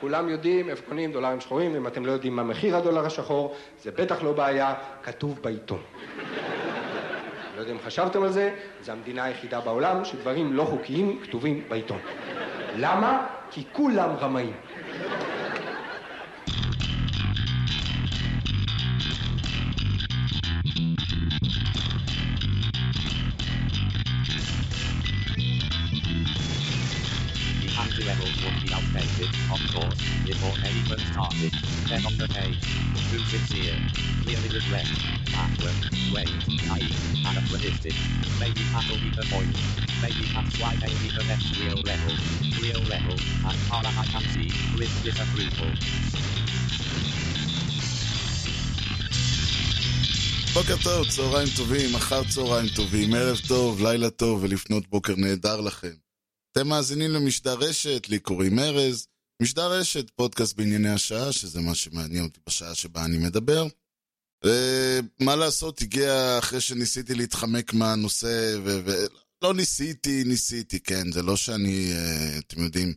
כולם יודעים איפה קונים דולרים שחורים, אם אתם לא יודעים מה מחיר הדולר השחור, זה בטח לא בעיה, כתוב בעיתון. לא יודע אם חשבתם על זה, זו המדינה היחידה בעולם שדברים לא חוקיים כתובים בעיתון. למה? כי כולם רמאים. 10 on the page. 260. Clear the address. Password. Wait. Naive. Anachronistic. Maybe that'll be the point. Maybe that's why they need the next real level. Real level. As far as I can see, with disapproval. בוקר טוב, צהריים טובים, אחר צהריים טובים, ערב טוב, לילה טוב ולפנות בוקר נהדר לכם. אתם מאזינים למשדר רשת, לי קוראים ארז, משדר רשת, פודקאסט בענייני השעה, שזה מה שמעניין אותי בשעה שבה אני מדבר. ומה לעשות, הגיע אחרי שניסיתי להתחמק מהנושא, ולא ניסיתי, ניסיתי, כן, זה לא שאני, אה, אתם יודעים,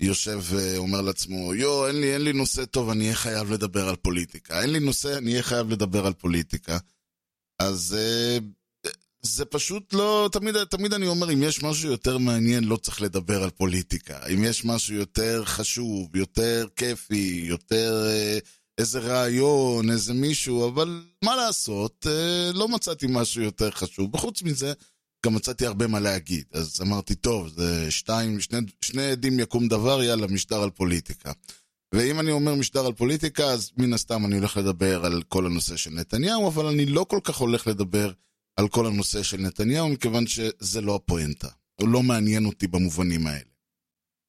יושב ואומר לעצמו, יו, אין לי, אין לי נושא טוב, אני אהיה חייב לדבר על פוליטיקה. אין לי נושא, אני אהיה חייב לדבר על פוליטיקה. אז אה, זה פשוט לא, תמיד, תמיד אני אומר, אם יש משהו יותר מעניין, לא צריך לדבר על פוליטיקה. אם יש משהו יותר חשוב, יותר כיפי, יותר אה, איזה רעיון, איזה מישהו, אבל מה לעשות, אה, לא מצאתי משהו יותר חשוב. וחוץ מזה, גם מצאתי הרבה מה להגיד. אז אמרתי, טוב, זה שתיים, שני, שני עדים יקום דבר, יאללה, משדר על פוליטיקה. ואם אני אומר משדר על פוליטיקה, אז מן הסתם אני הולך לדבר על כל הנושא של נתניהו, אבל אני לא כל כך הולך לדבר על כל הנושא של נתניהו, מכיוון שזה לא הפואנטה. הוא לא מעניין אותי במובנים האלה.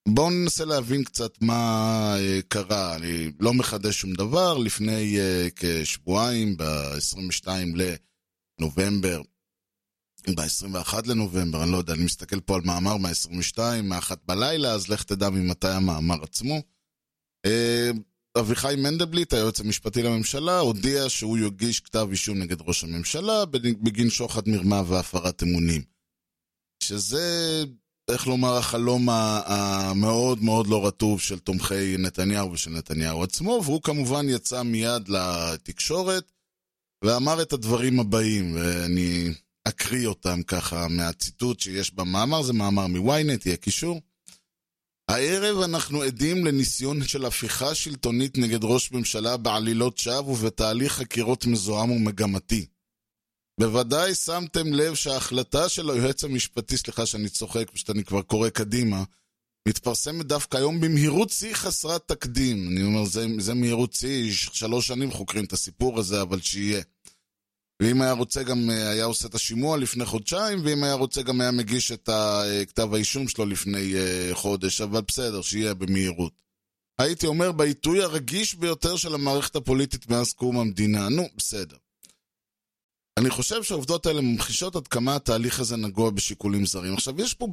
בואו ננסה להבין קצת מה uh, קרה. אני לא מחדש שום דבר. לפני uh, כשבועיים, ב-22 לנובמבר, ב-21 לנובמבר, אני לא יודע, אני מסתכל פה על מאמר מה-22, מה-1 בלילה, אז לך תדע ממתי המאמר עצמו. אביחי מנדלבליט, היועץ המשפטי לממשלה, הודיע שהוא יגיש כתב אישום נגד ראש הממשלה בגין שוחד מרמה והפרת אמונים. שזה, איך לומר, החלום המאוד מאוד לא רטוב של תומכי נתניהו ושל נתניהו עצמו, והוא כמובן יצא מיד לתקשורת ואמר את הדברים הבאים, ואני אקריא אותם ככה מהציטוט שיש במאמר, זה מאמר מוויינט, יהיה קישור. הערב אנחנו עדים לניסיון של הפיכה שלטונית נגד ראש ממשלה בעלילות שווא ובתהליך חקירות מזוהם ומגמתי. בוודאי שמתם לב שההחלטה של היועץ המשפטי, סליחה שאני צוחק, פשוט אני כבר קורא קדימה, מתפרסמת דווקא היום במהירות שיא חסרת תקדים. אני אומר, זה, זה מהירות שיא, שלוש שנים חוקרים את הסיפור הזה, אבל שיהיה. ואם היה רוצה גם אה, היה עושה את השימוע לפני חודשיים, ואם היה רוצה גם היה מגיש את אה, כתב האישום שלו לפני אה, חודש, אבל בסדר, שיהיה במהירות. הייתי אומר, בעיתוי הרגיש ביותר של המערכת הפוליטית מאז קום המדינה. נו, בסדר. אני חושב שהעובדות האלה ממחישות עד כמה התהליך הזה נגוע בשיקולים זרים. עכשיו, יש פה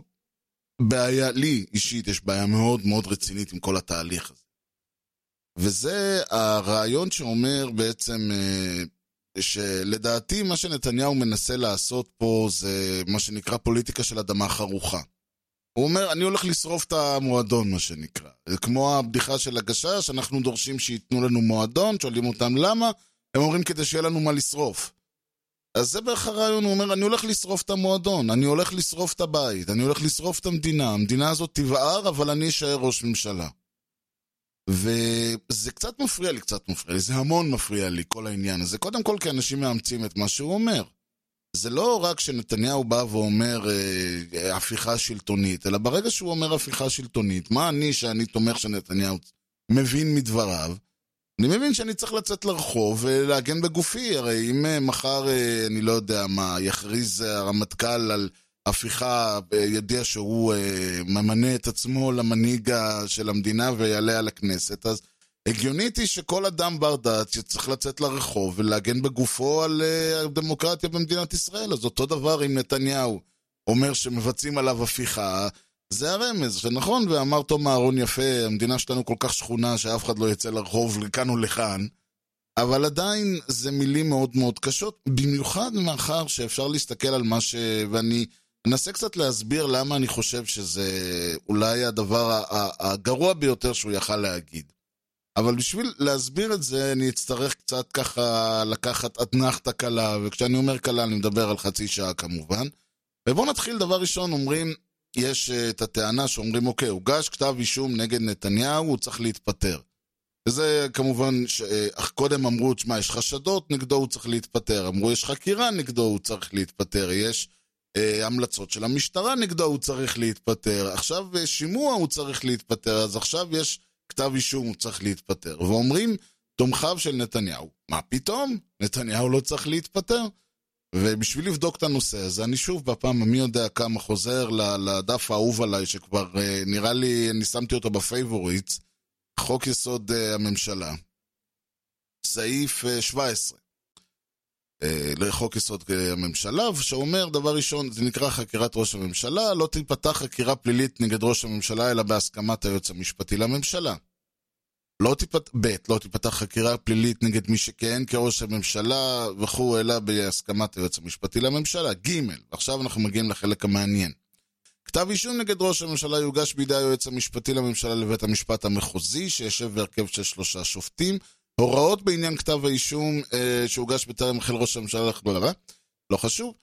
בעיה, לי אישית יש בעיה מאוד מאוד רצינית עם כל התהליך הזה. וזה הרעיון שאומר בעצם, שלדעתי מה שנתניהו מנסה לעשות פה זה מה שנקרא פוליטיקה של אדמה חרוכה. הוא אומר, אני הולך לשרוף את המועדון, מה שנקרא. זה כמו הבדיחה של הגשש, אנחנו דורשים שייתנו לנו מועדון, שואלים אותם למה, הם אומרים כדי שיהיה לנו מה לשרוף. אז זה בערך הרעיון, הוא אומר, אני הולך לשרוף את המועדון, אני הולך לשרוף את הבית, אני הולך לשרוף את המדינה, המדינה הזאת תבער, אבל אני אשאר ראש ממשלה. וזה קצת מפריע לי, קצת מפריע לי, זה המון מפריע לי, כל העניין הזה. קודם כל כי אנשים מאמצים את מה שהוא אומר. זה לא רק שנתניהו בא ואומר אה, הפיכה שלטונית, אלא ברגע שהוא אומר הפיכה שלטונית, מה אני, שאני תומך שנתניהו מבין מדבריו? אני מבין שאני צריך לצאת לרחוב ולהגן בגופי, הרי אם אה, מחר, אה, אני לא יודע מה, יכריז הרמטכ"ל על... הפיכה, ידיע שהוא אה, ממנה את עצמו למנהיג של המדינה ויעלה על הכנסת, אז הגיונית היא שכל אדם בר דעת שצריך לצאת לרחוב ולהגן בגופו על אה, הדמוקרטיה במדינת ישראל. אז אותו דבר אם נתניהו אומר שמבצעים עליו הפיכה, זה הרמז, שנכון, ואמר תום אהרון יפה, המדינה שלנו כל כך שכונה שאף אחד לא יצא לרחוב לכאן או לכאן. אבל עדיין זה מילים מאוד מאוד קשות, במיוחד מאחר שאפשר להסתכל על מה ש... ואני אנסה קצת להסביר למה אני חושב שזה אולי הדבר הגרוע ביותר שהוא יכל להגיד. אבל בשביל להסביר את זה, אני אצטרך קצת ככה לקחת אתנחתא קלה, וכשאני אומר קלה אני מדבר על חצי שעה כמובן. ובואו נתחיל, דבר ראשון, אומרים, יש אה, את הטענה שאומרים, אוקיי, הוגש כתב אישום נגד נתניהו, הוא צריך להתפטר. וזה כמובן, ש... אה, אך קודם אמרו, תשמע, יש חשדות נגדו, הוא צריך להתפטר. אמרו, יש חקירה נגדו, הוא צריך להתפטר. יש המלצות של המשטרה נגדו, הוא צריך להתפטר. עכשיו אה, שימוע, הוא צריך להתפטר. אז עכשיו יש כתב אישום, הוא צריך להתפטר. ואומרים, תומכיו של נתניהו, מה פתאום? נתניהו לא צריך להתפטר. ובשביל לבדוק את הנושא הזה, אני שוב בפעם המי יודע כמה חוזר לדף האהוב עליי, שכבר אה, נראה לי, אני שמתי אותו ב favorites, חוק יסוד אה, הממשלה, סעיף אה, 17 אה, לחוק יסוד אה, הממשלה, שאומר, דבר ראשון, זה נקרא חקירת ראש הממשלה, לא תיפתח חקירה פלילית נגד ראש הממשלה, אלא בהסכמת היועץ המשפטי לממשלה. לא תיפתח, ב', לא תיפתח חקירה פלילית נגד מי שכיהן כראש הממשלה וכו', אלא בהסכמת היועץ המשפטי לממשלה. ג', עכשיו אנחנו מגיעים לחלק המעניין. כתב אישום נגד ראש הממשלה יוגש בידי היועץ המשפטי לממשלה לבית המשפט המחוזי, שישב בהרכב של שלושה שופטים. הוראות בעניין כתב האישום אה, שהוגש בטרם החל ראש הממשלה לחברה, לא חשוב.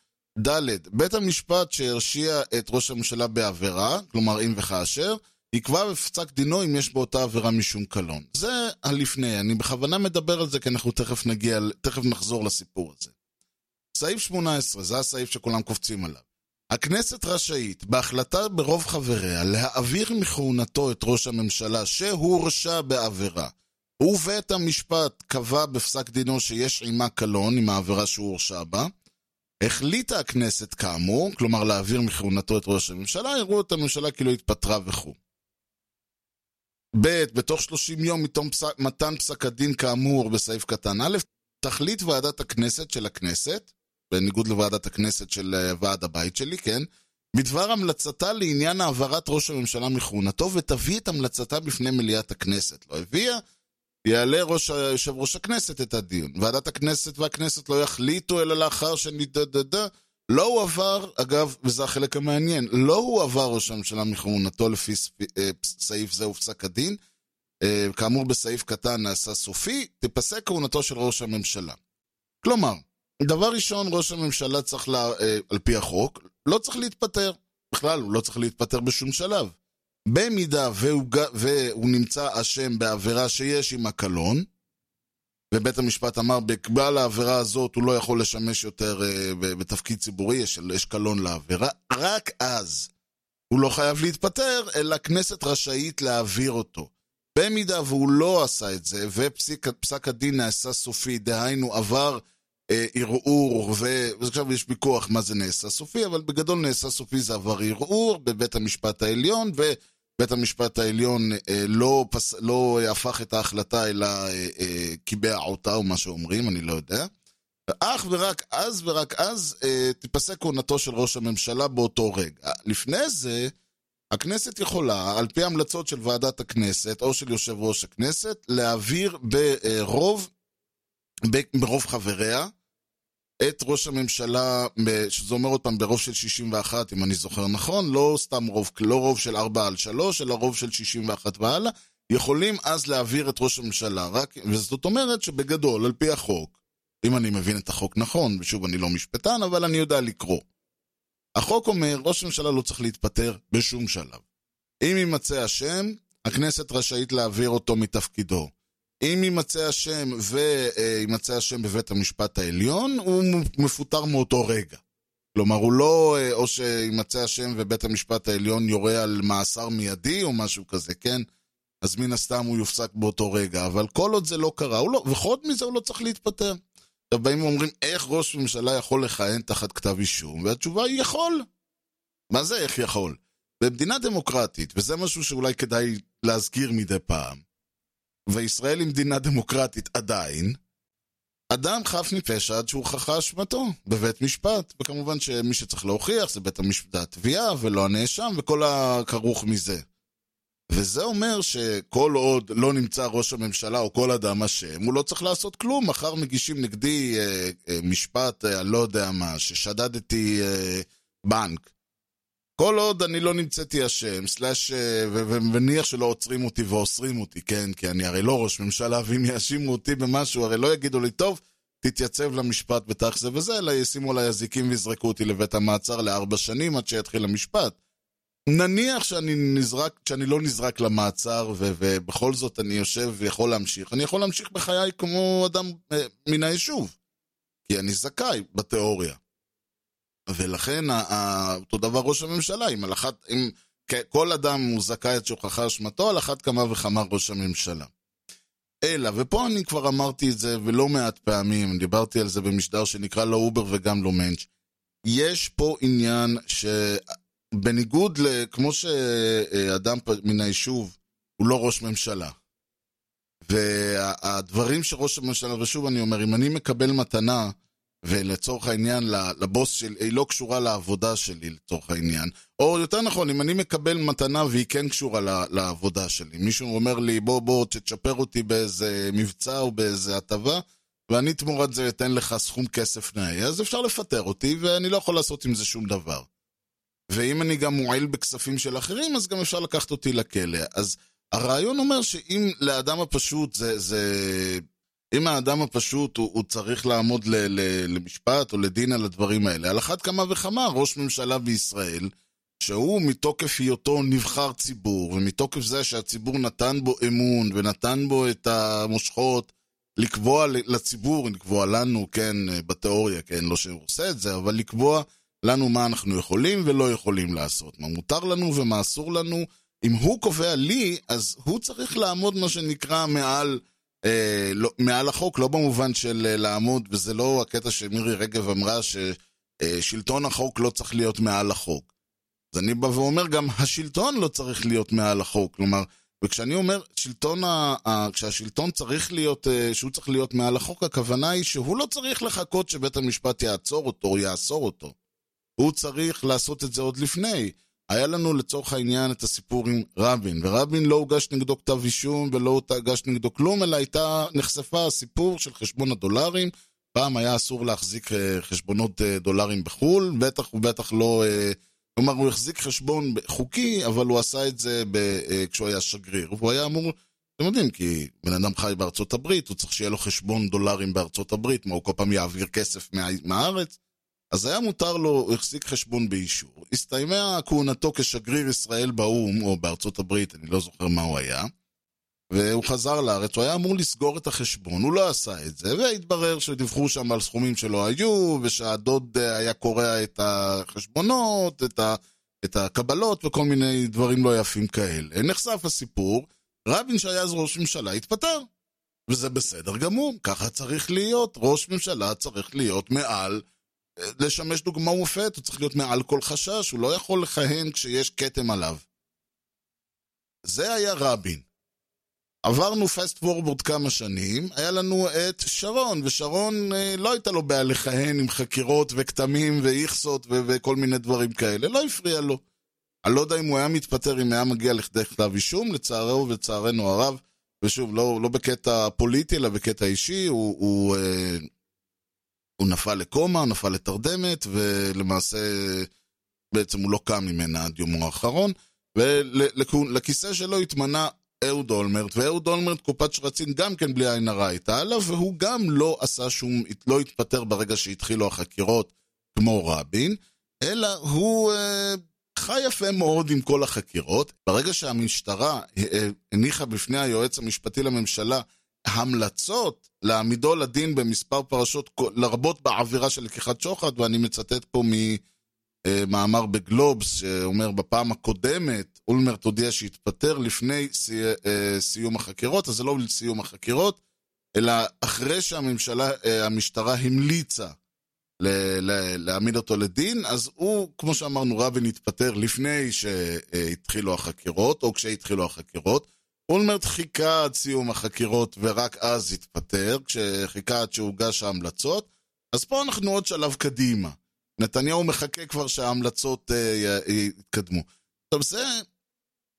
ד', בית המשפט שהרשיע את ראש הממשלה בעבירה, כלומר אם וכאשר, יקבע בפסק דינו אם יש באותה עבירה משום קלון. זה הלפני, אני בכוונה מדבר על זה כי אנחנו תכף נגיע, תכף נחזור לסיפור הזה. סעיף 18, זה הסעיף שכולם קופצים עליו. הכנסת רשאית, בהחלטה ברוב חבריה, להעביר מכהונתו את ראש הממשלה שהורשע בעבירה. ובית המשפט קבע בפסק דינו שיש עימה קלון עם העבירה שהוא הורשע בה. החליטה הכנסת כאמור, כלומר להעביר מכהונתו את ראש הממשלה, יראו את הממשלה כאילו התפטרה וכו'. ב', בתוך 30 יום מתום פסק, מתן פסק הדין כאמור בסעיף קטן א', תחליט ועדת הכנסת של הכנסת, בניגוד לוועדת הכנסת של אה, ועד הבית שלי, כן? בדבר המלצתה לעניין העברת ראש הממשלה מכהונתו, ותביא את המלצתה בפני מליאת הכנסת. לא הביאה, יעלה ראש, יושב ראש הכנסת את הדיון. ועדת הכנסת והכנסת לא יחליטו אלא לאחר שנדדדה. לא הועבר, אגב, וזה החלק המעניין, לא הועבר ראש הממשלה מכהונתו לפי אה, סעיף זה ופסק הדין. אה, כאמור בסעיף קטן נעשה סופי, תיפסק כהונתו של ראש הממשלה. כלומר, דבר ראשון, ראש הממשלה צריך, לה, אה, על פי החוק, לא צריך להתפטר. בכלל, הוא לא צריך להתפטר בשום שלב. במידה והוא, והוא נמצא אשם בעבירה שיש עימה קלון, ובית המשפט אמר, בקבל העבירה הזאת הוא לא יכול לשמש יותר אה, בתפקיד ציבורי, יש, יש קלון לעבירה, רק אז הוא לא חייב להתפטר, אלא הכנסת רשאית להעביר אותו. במידה והוא לא עשה את זה, ופסק הדין נעשה סופי, דהיינו עבר אה, ערעור, ו- ועכשיו יש ויכוח מה זה נעשה סופי, אבל בגדול נעשה סופי זה עבר ערעור בבית המשפט העליון, ובית המשפט העליון אה, לא, פס, לא הפך את ההחלטה, אלא אה, אה, קיבע אותה, או מה שאומרים, אני לא יודע. אך ורק אז ורק אז אה, תיפסק כהונתו של ראש הממשלה באותו רגע. לפני זה, הכנסת יכולה, על פי המלצות של ועדת הכנסת, או של יושב ראש הכנסת, להעביר ברוב, ברוב חבריה, את ראש הממשלה, שזה אומר עוד פעם ברוב של 61, אם אני זוכר נכון, לא סתם רוב, לא רוב של 4 על 3, אלא רוב של 61 והלאה, יכולים אז להעביר את ראש הממשלה. רק, וזאת אומרת שבגדול, על פי החוק, אם אני מבין את החוק נכון, ושוב, אני לא משפטן, אבל אני יודע לקרוא. החוק אומר, ראש הממשלה לא צריך להתפטר בשום שלב. אם יימצא אשם, הכנסת רשאית להעביר אותו מתפקידו. אם יימצא אשם ויימצא אשם בבית המשפט העליון, הוא מפוטר מאותו רגע. כלומר, הוא לא, אה, או שימצא אשם ובית המשפט העליון יורה על מאסר מיידי או משהו כזה, כן? אז מן הסתם הוא יופסק באותו רגע, אבל כל עוד זה לא קרה, לא, וחוץ מזה הוא לא צריך להתפטר. עכשיו באים ואומרים, איך ראש ממשלה יכול לכהן תחת כתב אישום? והתשובה היא יכול. מה זה איך יכול? במדינה דמוקרטית, וזה משהו שאולי כדאי להזכיר מדי פעם, וישראל היא מדינה דמוקרטית עדיין, אדם חף מפשע עד שהוכחה אשמתו בבית משפט, וכמובן שמי שצריך להוכיח זה בית המשפט התביעה ולא הנאשם וכל הכרוך מזה. וזה אומר שכל עוד לא נמצא ראש הממשלה או כל אדם אשם, הוא לא צריך לעשות כלום. מחר מגישים נגדי אה, אה, משפט, אה, לא יודע מה, ששדדתי אה, בנק. כל עוד אני לא נמצאתי אשם, סלאש, אה, ו- ו- ונניח שלא עוצרים אותי ואוסרים אותי, כן? כי אני הרי לא ראש ממשלה, ואם יאשימו אותי במשהו, הרי לא יגידו לי, טוב, תתייצב למשפט בתאריך זה וזה, אלא ישימו עליי אזיקים ויזרקו אותי לבית המעצר לארבע שנים עד שיתחיל המשפט. נניח שאני נזרק, שאני לא נזרק למעצר, ו- ובכל זאת אני יושב ויכול להמשיך, אני יכול להמשיך בחיי כמו אדם אה, מן היישוב. כי אני זכאי, בתיאוריה. ולכן, אותו דבר ראש הממשלה, אם על אחת, אם כל אדם הוא זכאי את שוכחה אשמתו, על אחת כמה וכמה ראש הממשלה. אלא, ופה אני כבר אמרתי את זה ולא מעט פעמים, דיברתי על זה במשדר שנקרא לא אובר וגם לא מענץ'. יש פה עניין שבניגוד ל... כמו שאדם מן היישוב הוא לא ראש ממשלה. והדברים שראש הממשלה, ושוב אני אומר, אם אני מקבל מתנה, ולצורך העניין לבוס שלי, היא לא קשורה לעבודה שלי לצורך העניין. או יותר נכון, אם אני מקבל מתנה והיא כן קשורה לעבודה שלי. מישהו אומר לי, בוא בוא תצ'פר אותי באיזה מבצע או באיזה הטבה, ואני תמורת זה אתן לך סכום כסף נאה, אז אפשר לפטר אותי ואני לא יכול לעשות עם זה שום דבר. ואם אני גם מועל בכספים של אחרים, אז גם אפשר לקחת אותי לכלא. אז הרעיון אומר שאם לאדם הפשוט זה, זה אם האדם הפשוט הוא, הוא צריך לעמוד ל, ל, למשפט או לדין על הדברים האלה, על אחת כמה וכמה ראש ממשלה בישראל, שהוא מתוקף היותו נבחר ציבור, ומתוקף זה שהציבור נתן בו אמון ונתן בו את המושכות לקבוע לציבור, לקבוע לנו, כן, בתיאוריה, כן, לא שהוא עושה את זה, אבל לקבוע לנו מה אנחנו יכולים ולא יכולים לעשות, מה מותר לנו ומה אסור לנו. אם הוא קובע לי, אז הוא צריך לעמוד מה שנקרא מעל... אה, לא, מעל החוק, לא במובן של אה, לעמוד, וזה לא הקטע שמירי רגב אמרה ששלטון החוק לא צריך להיות מעל החוק. אז אני בא ואומר גם, השלטון לא צריך להיות מעל החוק. כלומר, וכשאני אומר, שלטון ה, ה, כשהשלטון צריך להיות, אה, שהוא צריך להיות מעל החוק, הכוונה היא שהוא לא צריך לחכות שבית המשפט יעצור אותו או יאסור אותו. הוא צריך לעשות את זה עוד לפני. היה לנו לצורך העניין את הסיפור עם רבין, ורבין לא הוגש נגדו כתב אישום ולא הוגש נגדו כלום, אלא הייתה, נחשפה הסיפור של חשבון הדולרים. פעם היה אסור להחזיק אה, חשבונות אה, דולרים בחו"ל, בטח ובטח לא... אה, כלומר, הוא החזיק חשבון חוקי, אבל הוא עשה את זה ב, כשהוא היה שגריר. והוא היה אמור, אתם יודעים, כי בן אדם חי בארצות הברית, הוא צריך שיהיה לו חשבון דולרים בארצות הברית, מה הוא כל פעם יעביר כסף מה, מהארץ? אז היה מותר לו, הוא החזיק חשבון באישור. הסתיימה כהונתו כשגריר ישראל באו"ם, או בארצות הברית, אני לא זוכר מה הוא היה, והוא חזר לארץ, הוא היה אמור לסגור את החשבון, הוא לא עשה את זה, והתברר שדיווחו שם על סכומים שלא היו, ושהדוד היה קורע את החשבונות, את, ה, את הקבלות וכל מיני דברים לא יפים כאלה. נחשף הסיפור, רבין שהיה אז ראש ממשלה התפטר. וזה בסדר גמור, ככה צריך להיות. ראש ממשלה צריך להיות מעל לשמש דוגמה ומופת, הוא צריך להיות מעל כל חשש, הוא לא יכול לכהן כשיש כתם עליו. זה היה רבין. עברנו פסט פורבורד כמה שנים, היה לנו את שרון, ושרון אה, לא הייתה לו בעיה לכהן עם חקירות וכתמים ואיכסות ו- וכל מיני דברים כאלה, לא הפריע לו. אני לא יודע אם הוא היה מתפטר, אם היה מגיע לכדי כתב אישום, לצערו ולצערנו הרב, ושוב, לא, לא בקטע פוליטי, אלא בקטע אישי, הוא, הוא אה, הוא נפל לקומה, הוא נפל לתרדמת, ולמעשה בעצם הוא לא קם ממנה עד יומו האחרון, ולכיסא שלו התמנה אהוד אולמרט, ואהוד אולמרט קופת שרצים גם כן בלי עין הרע הייתה עליו, והוא גם לא עשה שום, לא התפטר ברגע שהתחילו החקירות כמו רבין, אלא הוא אה, חי יפה מאוד עם כל החקירות. ברגע שהמשטרה אה, הניחה בפני היועץ המשפטי לממשלה המלצות להעמידו לדין במספר פרשות, לרבות בעבירה של לקיחת שוחד, ואני מצטט פה ממאמר בגלובס, שאומר בפעם הקודמת, אולמרט הודיע שהתפטר לפני סי, אה, סיום החקירות, אז זה לא סיום החקירות, אלא אחרי שהממשלה, אה, המשטרה המליצה להעמיד אותו לדין, אז הוא, כמו שאמרנו, רבין התפטר לפני שהתחילו החקירות, או כשהתחילו החקירות. אולמרט חיכה עד סיום החקירות ורק אז התפטר, כשחיכה עד שהוגש ההמלצות, אז פה אנחנו עוד שלב קדימה. נתניהו מחכה כבר שההמלצות uh, יתקדמו. עכשיו זה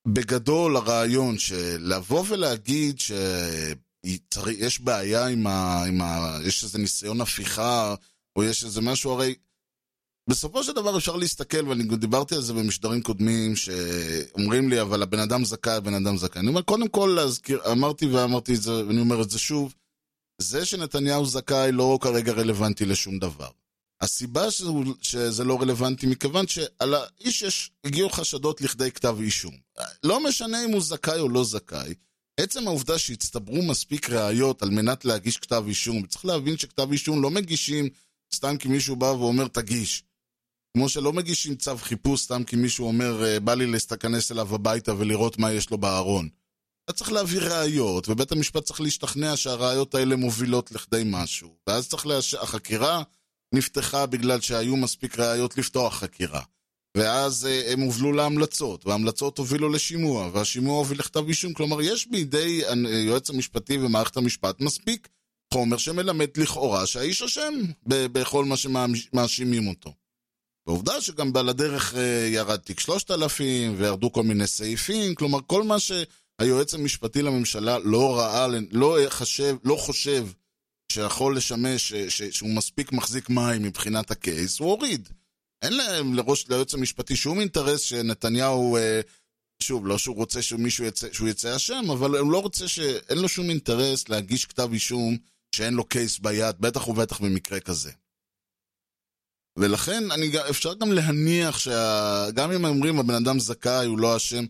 בגדול הרעיון של לבוא ולהגיד שיש בעיה עם ה... עם ה... יש איזה ניסיון הפיכה, או יש איזה משהו, הרי בסופו של דבר אפשר להסתכל, ואני דיברתי על זה במשדרים קודמים, שאומרים לי, אבל הבן אדם זכאי, הבן אדם זכאי. אני אומר, קודם כל להזכיר, אמרתי ואמרתי את זה, ואני אומר את זה שוב, זה שנתניהו זכאי לא כרגע רלוונטי לשום דבר. הסיבה שהוא, שזה לא רלוונטי, מכיוון שעל האיש יש, הגיעו חשדות לכדי כתב אישום. לא משנה אם הוא זכאי או לא זכאי, עצם העובדה שהצטברו מספיק ראיות על מנת להגיש כתב אישום, צריך להבין שכתב אישום לא מגישים סתם כי מישהו בא ואומר תגיש. כמו שלא מגישים צו חיפוש סתם כי מישהו אומר אה, בא לי להסתכנס אליו הביתה ולראות מה יש לו בארון. אתה צריך להביא ראיות, ובית המשפט צריך להשתכנע שהראיות האלה מובילות לכדי משהו. ואז צריך להש... החקירה נפתחה בגלל שהיו מספיק ראיות לפתוח חקירה. ואז אה, הם הובלו להמלצות, וההמלצות הובילו לשימוע, והשימוע הוביל לכתב אישום. כלומר, יש בידי היועץ המשפטי ומערכת המשפט מספיק חומר שמלמד לכאורה שהאיש אשם בכל מה שמאשימים אותו. ועובדה שגם על הדרך אה, ירד תיק 3000 וירדו כל מיני סעיפים, כלומר כל מה שהיועץ המשפטי לממשלה לא ראה, לא חשב, לא חושב שיכול לשמש, ש, שהוא מספיק מחזיק מים מבחינת הקייס, הוא הוריד. אין להם לראש, ליועץ המשפטי שום אינטרס שנתניהו, אה, שוב, לא שהוא רוצה שמישהו יצא, שהוא יצא אשם, אבל הוא לא רוצה ש... אין לו שום אינטרס להגיש כתב אישום שאין לו קייס ביד, בטח ובטח במקרה כזה. ולכן אני, אפשר גם להניח שגם אם אומרים הבן אדם זכאי, הוא לא אשם,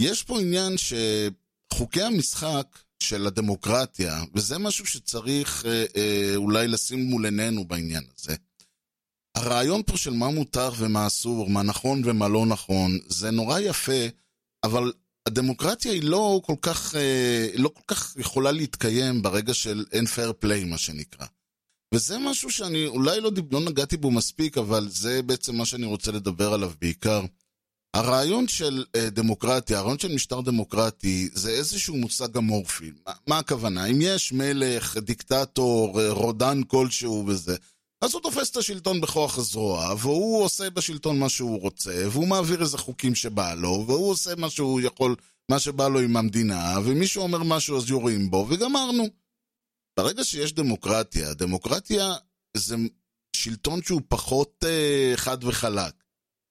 יש פה עניין שחוקי המשחק של הדמוקרטיה, וזה משהו שצריך אה, אה, אולי לשים מול עינינו בעניין הזה. הרעיון פה של מה מותר ומה אסור, מה נכון ומה לא נכון, זה נורא יפה, אבל הדמוקרטיה היא לא כל כך, אה, לא כל כך יכולה להתקיים ברגע של אין פייר פליי, מה שנקרא. וזה משהו שאני אולי לא, לא נגעתי בו מספיק, אבל זה בעצם מה שאני רוצה לדבר עליו בעיקר. הרעיון של uh, דמוקרטיה, הרעיון של משטר דמוקרטי, זה איזשהו מושג אמורפי. מה, מה הכוונה? אם יש מלך, דיקטטור, אה, רודן כלשהו וזה, אז הוא תופס את השלטון בכוח הזרוע, והוא עושה בשלטון מה שהוא רוצה, והוא מעביר איזה חוקים שבא לו, והוא עושה מה שהוא יכול, מה שבא לו עם המדינה, ומישהו אומר משהו אז יורים בו, וגמרנו. ברגע שיש דמוקרטיה, דמוקרטיה זה שלטון שהוא פחות uh, חד וחלק.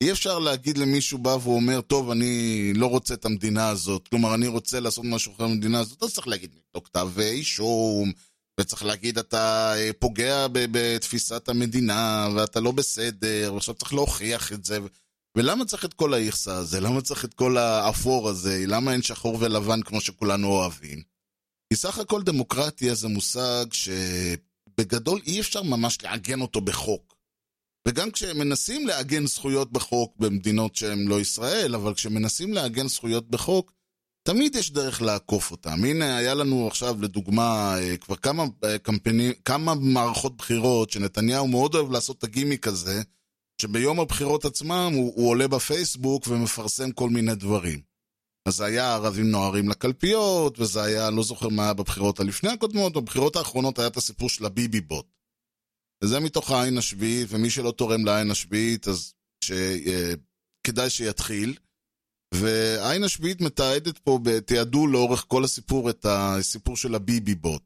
אי אפשר להגיד למישהו בא ואומר, טוב, אני לא רוצה את המדינה הזאת, כלומר, אני רוצה לעשות משהו אחר במדינה הזאת, אז צריך להגיד נגדו כתב אישום, וצריך להגיד, אתה אה, פוגע בתפיסת המדינה, ואתה לא בסדר, ועכשיו צריך להוכיח את זה. ולמה צריך את כל האיכסה הזה? למה צריך את כל האפור הזה? למה אין שחור ולבן כמו שכולנו אוהבים? כי סך הכל דמוקרטיה זה מושג שבגדול אי אפשר ממש לעגן אותו בחוק. וגם כשמנסים לעגן זכויות בחוק במדינות שהן לא ישראל, אבל כשמנסים לעגן זכויות בחוק, תמיד יש דרך לעקוף אותם. הנה, היה לנו עכשיו, לדוגמה, אה, כבר כמה אה, קמפיינים, כמה מערכות בחירות שנתניהו מאוד אוהב לעשות את הגימיק הזה, שביום הבחירות עצמם הוא, הוא עולה בפייסבוק ומפרסם כל מיני דברים. אז זה היה ערבים נוהרים לקלפיות, וזה היה, לא זוכר מה היה בבחירות הלפני הקודמות, בבחירות האחרונות היה את הסיפור של הביבי בוט. וזה מתוך העין השביעית, ומי שלא תורם לעין השביעית, אז ש... אה, כדאי שיתחיל. והעין השביעית מתעדת פה, תיעדו לאורך כל הסיפור את הסיפור של הביבי בוט.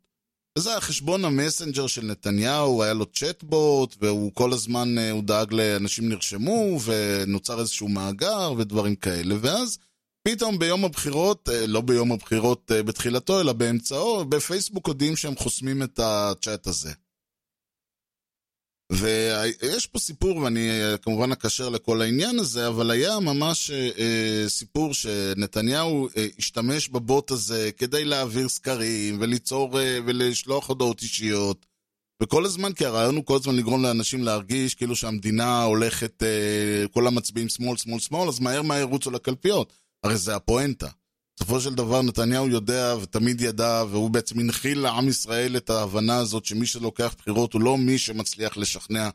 וזה היה חשבון המסנג'ר של נתניהו, היה לו צ'טבוט, והוא כל הזמן, אה, הוא דאג לאנשים נרשמו, ונוצר איזשהו מאגר ודברים כאלה. ואז פתאום ביום הבחירות, אה, לא ביום הבחירות אה, בתחילתו, אלא באמצעו, בפייסבוק הודיעים שהם חוסמים את הצ'אט הזה. ויש פה סיפור, ואני אה, כמובן אקשר לכל העניין הזה, אבל היה ממש סיפור שנתניהו השתמש בבוט הזה כדי להעביר סקרים וליצור ולשלוח הודעות אישיות. וכל הזמן, כי הרעיון הוא כל הזמן לגרום לאנשים להרגיש כאילו שהמדינה הולכת, כל המצביעים שמאל, שמאל, שמאל, אז מהר מהר רוצו לקלפיות. הרי זה הפואנטה. בסופו של דבר נתניהו יודע ותמיד ידע, והוא בעצם הנחיל לעם ישראל את ההבנה הזאת שמי שלוקח בחירות הוא לא מי שמצליח לשכנע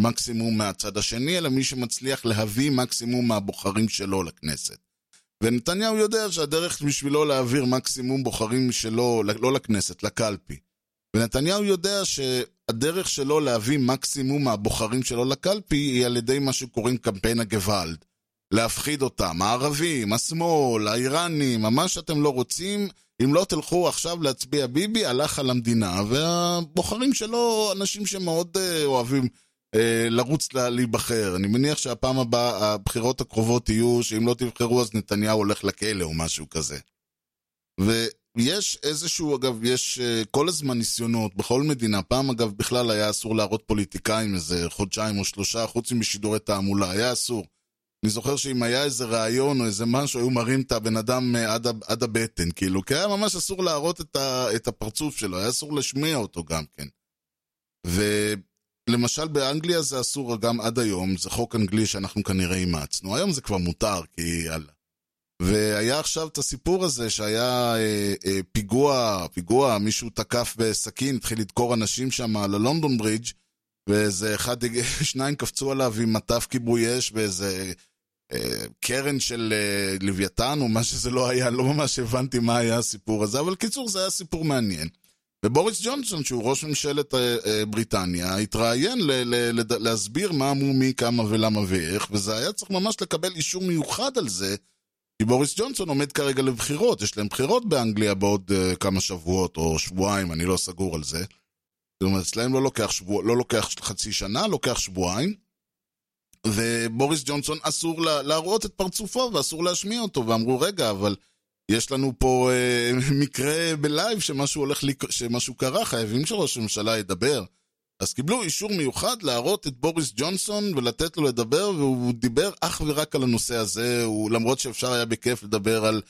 מקסימום מהצד השני, אלא מי שמצליח להביא מקסימום מהבוחרים שלו לכנסת. ונתניהו יודע שהדרך בשבילו להעביר מקסימום בוחרים שלו, לא לכנסת, לקלפי. ונתניהו יודע שהדרך שלו להביא מקסימום מהבוחרים שלו לקלפי היא על ידי מה שקוראים קמפיין הגוואלד. להפחיד אותם, הערבים, השמאל, האיראנים, מה שאתם לא רוצים, אם לא תלכו עכשיו להצביע ביבי, הלך על המדינה, והבוחרים שלו, אנשים שמאוד uh, אוהבים אה, לרוץ לה, להיבחר. אני מניח שהפעם הבאה, הבחירות הקרובות יהיו שאם לא תבחרו אז נתניהו הולך לכלא או משהו כזה. ויש איזשהו, אגב, יש אה, כל הזמן ניסיונות בכל מדינה. פעם, אגב, בכלל היה אסור להראות פוליטיקאים איזה חודשיים או שלושה, חוץ משידורי תעמולה, היה אסור. אני זוכר שאם היה איזה ראיון או איזה משהו, היו מראים את הבן אדם אה, עד, עד הבטן, כאילו, כי היה ממש אסור להראות את, ה, את הפרצוף שלו, היה אסור להשמיע אותו גם כן. ולמשל באנגליה זה אסור גם עד היום, זה חוק אנגלי שאנחנו כנראה אימצנו. היום זה כבר מותר, כי יאללה. והיה עכשיו את הסיפור הזה שהיה אה, אה, פיגוע, פיגוע, מישהו תקף בסכין, התחיל לדקור אנשים שם על הלונדון ברידג' ואיזה אחד, שניים קפצו עליו עם מטף כיבוי אש באיזה אה, קרן של אה, לוויתן או מה שזה לא היה, לא ממש הבנתי מה היה הסיפור הזה, אבל קיצור זה היה סיפור מעניין. ובוריס ג'ונסון, שהוא ראש ממשלת אה, אה, בריטניה, התראיין ל- ל- לד- להסביר מה אמרו מי, כמה ולמה ואיך, וזה היה צריך ממש לקבל אישור מיוחד על זה, כי בוריס ג'ונסון עומד כרגע לבחירות, יש להם בחירות באנגליה בעוד uh, כמה שבועות או שבועיים, אני לא סגור על זה. זאת אומרת, אצלהם לא לוקח, שבוע, לא לוקח חצי שנה, לוקח שבועיים. ובוריס ג'ונסון אסור לה, להראות את פרצופו ואסור להשמיע אותו, ואמרו, רגע, אבל יש לנו פה אה, מקרה ב live שמשהו הולך, לק... שמשהו קרה, חייבים שראש הממשלה ידבר. אז קיבלו אישור מיוחד להראות את בוריס ג'ונסון ולתת לו לדבר, והוא דיבר אך ורק על הנושא הזה, הוא, למרות שאפשר היה בכיף לדבר על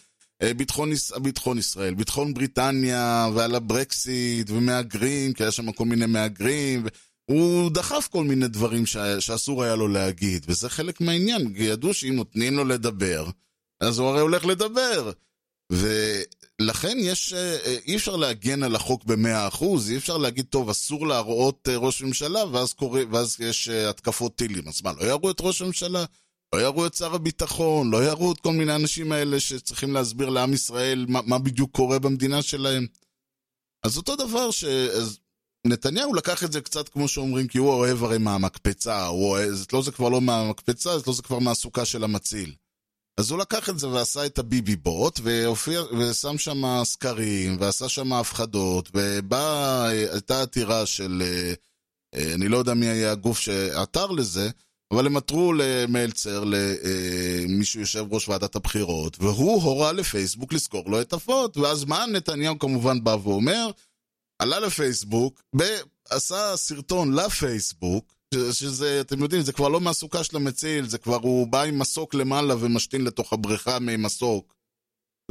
אה, ביטחון, ביטחון ישראל, ביטחון בריטניה, ועל הברקסיט, ומהגרים, כי היה שם כל מיני מהגרים, הוא דחף כל מיני דברים ש... שאסור היה לו להגיד, וזה חלק מהעניין, כי ידעו שאם נותנים לו לדבר, אז הוא הרי הולך לדבר. ולכן יש, אה, אה, אי אפשר להגן על החוק במאה אחוז, אי אפשר להגיד, טוב, אסור להראות אה, ראש ממשלה, ואז, קורא, ואז יש התקפות טילים. אז מה, לא יראו את ראש הממשלה? לא יראו את שר הביטחון? לא יראו את כל מיני האנשים האלה שצריכים להסביר לעם ישראל מה, מה בדיוק קורה במדינה שלהם? אז אותו דבר ש... אז נתניהו לקח את זה קצת כמו שאומרים, כי הוא אוהב הרי מהמקפצה, הוא אוהב, לא זה כבר לא מהמקפצה, לא זה כבר מהסוכה של המציל. אז הוא לקח את זה ועשה את הביבי בוט, והופיע, ושם שם סקרים, ועשה שם הפחדות, ובאה, הייתה עתירה של, אה, אה, אני לא יודע מי היה הגוף שעתר לזה, אבל הם עתרו למלצר, למי שהוא יושב ראש ועדת הבחירות, והוא הורה לפייסבוק לסגור לו את הפוט, ואז מה נתניהו כמובן בא ואומר? עלה לפייסבוק, עשה סרטון לפייסבוק, שזה, אתם יודעים, זה כבר לא מהסוכה של המציל, זה כבר הוא בא עם מסוק למעלה ומשתין לתוך הבריכה ממסוק.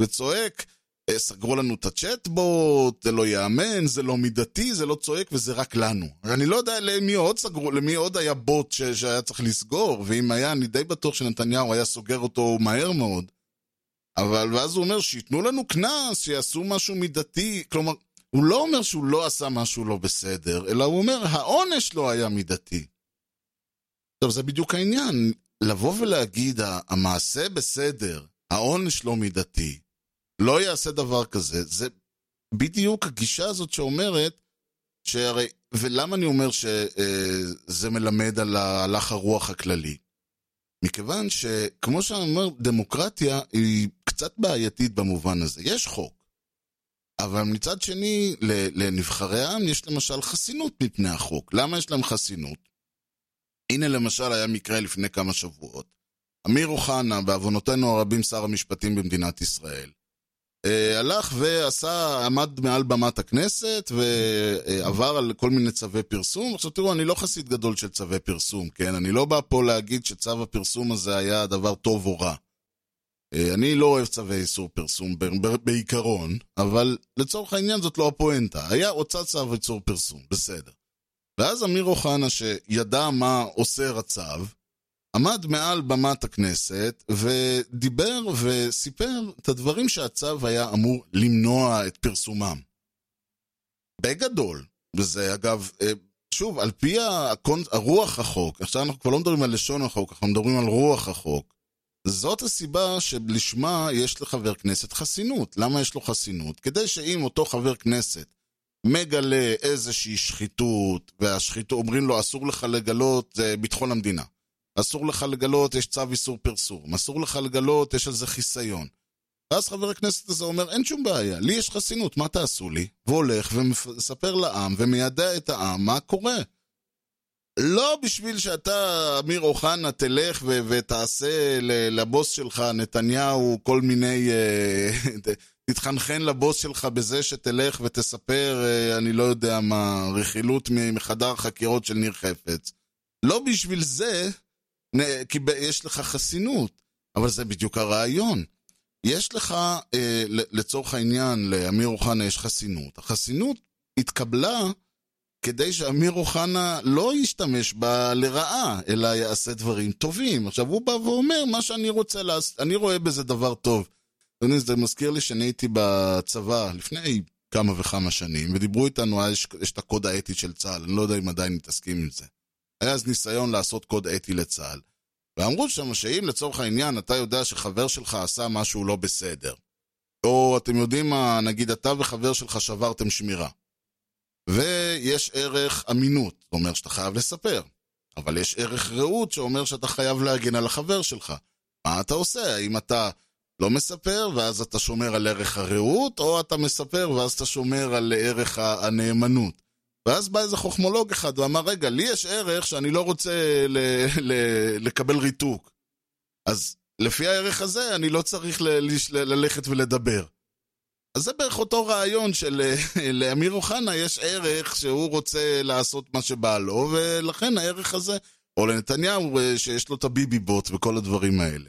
וצועק, "אה, סגרו לנו את הצ'טבוט, זה לא ייאמן, זה לא מידתי, זה לא צועק וזה רק לנו. אני לא יודע למי עוד סגרו, למי עוד היה בוט ש, שהיה צריך לסגור, ואם היה, אני די בטוח שנתניהו היה סוגר אותו מהר מאוד. אבל ואז הוא אומר, שייתנו לנו קנס, שיעשו משהו מידתי, כלומר, הוא לא אומר שהוא לא עשה משהו לא בסדר, אלא הוא אומר, העונש לא היה מידתי. טוב, זה בדיוק העניין. לבוא ולהגיד, המעשה בסדר, העונש לא מידתי, לא יעשה דבר כזה, זה בדיוק הגישה הזאת שאומרת, שהרי, ולמה אני אומר שזה מלמד על הלך הרוח הכללי? מכיוון שכמו שאני אומר, דמוקרטיה היא קצת בעייתית במובן הזה. יש חוק, אבל מצד שני, לנבחרי העם יש למשל חסינות מפני החוק. למה יש להם חסינות? הנה למשל היה מקרה לפני כמה שבועות. אמיר אוחנה, בעוונותינו הרבים שר המשפטים במדינת ישראל, אה, הלך ועשה, עמד מעל במת הכנסת ועבר על כל מיני צווי פרסום. עכשיו תראו, אני לא חסיד גדול של צווי פרסום, כן? אני לא בא פה להגיד שצו הפרסום הזה היה דבר טוב או רע. אה, אני לא אוהב צווי איסור פרסום בעיקרון, אבל לצורך העניין זאת לא הפואנטה. היה הוצא צו איסור פרסום, בסדר. ואז אמיר אוחנה, שידע מה אוסר הצו, עמד מעל במת הכנסת ודיבר וסיפר את הדברים שהצו היה אמור למנוע את פרסומם. בגדול, וזה אגב, שוב, על פי הרוח החוק, עכשיו אנחנו כבר לא מדברים על לשון החוק, אנחנו מדברים על רוח החוק. זאת הסיבה שלשמה יש לחבר כנסת חסינות. למה יש לו חסינות? כדי שאם אותו חבר כנסת מגלה איזושהי שחיתות, והשחיתות, אומרים לו אסור לך לגלות, זה ביטחון המדינה. אסור לך לגלות, יש צו איסור פרסום. אסור לך לגלות, יש על זה חיסיון. ואז חבר הכנסת הזה אומר, אין שום בעיה, לי יש חסינות, מה תעשו לי? והולך ומספר לעם ומיידע את העם מה קורה. לא בשביל שאתה, אמיר אוחנה, תלך ו- ותעשה לבוס שלך, נתניהו, כל מיני... אה, תתחנחן לבוס שלך בזה שתלך ותספר, אה, אני לא יודע מה, רכילות מחדר חקירות של ניר חפץ. לא בשביל זה, כי יש לך חסינות, אבל זה בדיוק הרעיון. יש לך, אה, לצורך העניין, לאמיר אוחנה יש חסינות. החסינות התקבלה כדי שאמיר אוחנה לא ישתמש בה לרעה, אלא יעשה דברים טובים. עכשיו, הוא בא ואומר, מה שאני רוצה לעשות, אני רואה בזה דבר טוב. אדוני, זה מזכיר לי שאני הייתי בצבא לפני כמה וכמה שנים, ודיברו איתנו, יש, יש את הקוד האתי של צה"ל, אני לא יודע אם עדיין מתעסקים עם זה. היה אז ניסיון לעשות קוד אתי לצה"ל. ואמרו שם שאם לצורך העניין אתה יודע שחבר שלך עשה משהו לא בסדר, או אתם יודעים מה, נגיד אתה וחבר שלך שברתם שמירה, ויש ערך אמינות, זה אומר שאתה חייב לספר, אבל יש ערך רעות שאומר שאתה חייב להגן על החבר שלך. מה אתה עושה? האם אתה לא מספר ואז אתה שומר על ערך הרעות, או אתה מספר ואז אתה שומר על ערך הנאמנות? ואז בא איזה חוכמולוג אחד ואמר, רגע, לי יש ערך שאני לא רוצה ל- ל- לקבל ריתוק. אז לפי הערך הזה אני לא צריך ל- ל- ללכת ולדבר. אז זה בערך אותו רעיון של לאמיר אוחנה יש ערך שהוא רוצה לעשות מה שבא לו, ולכן הערך הזה, או לנתניהו שיש לו את הביבי בוט וכל הדברים האלה.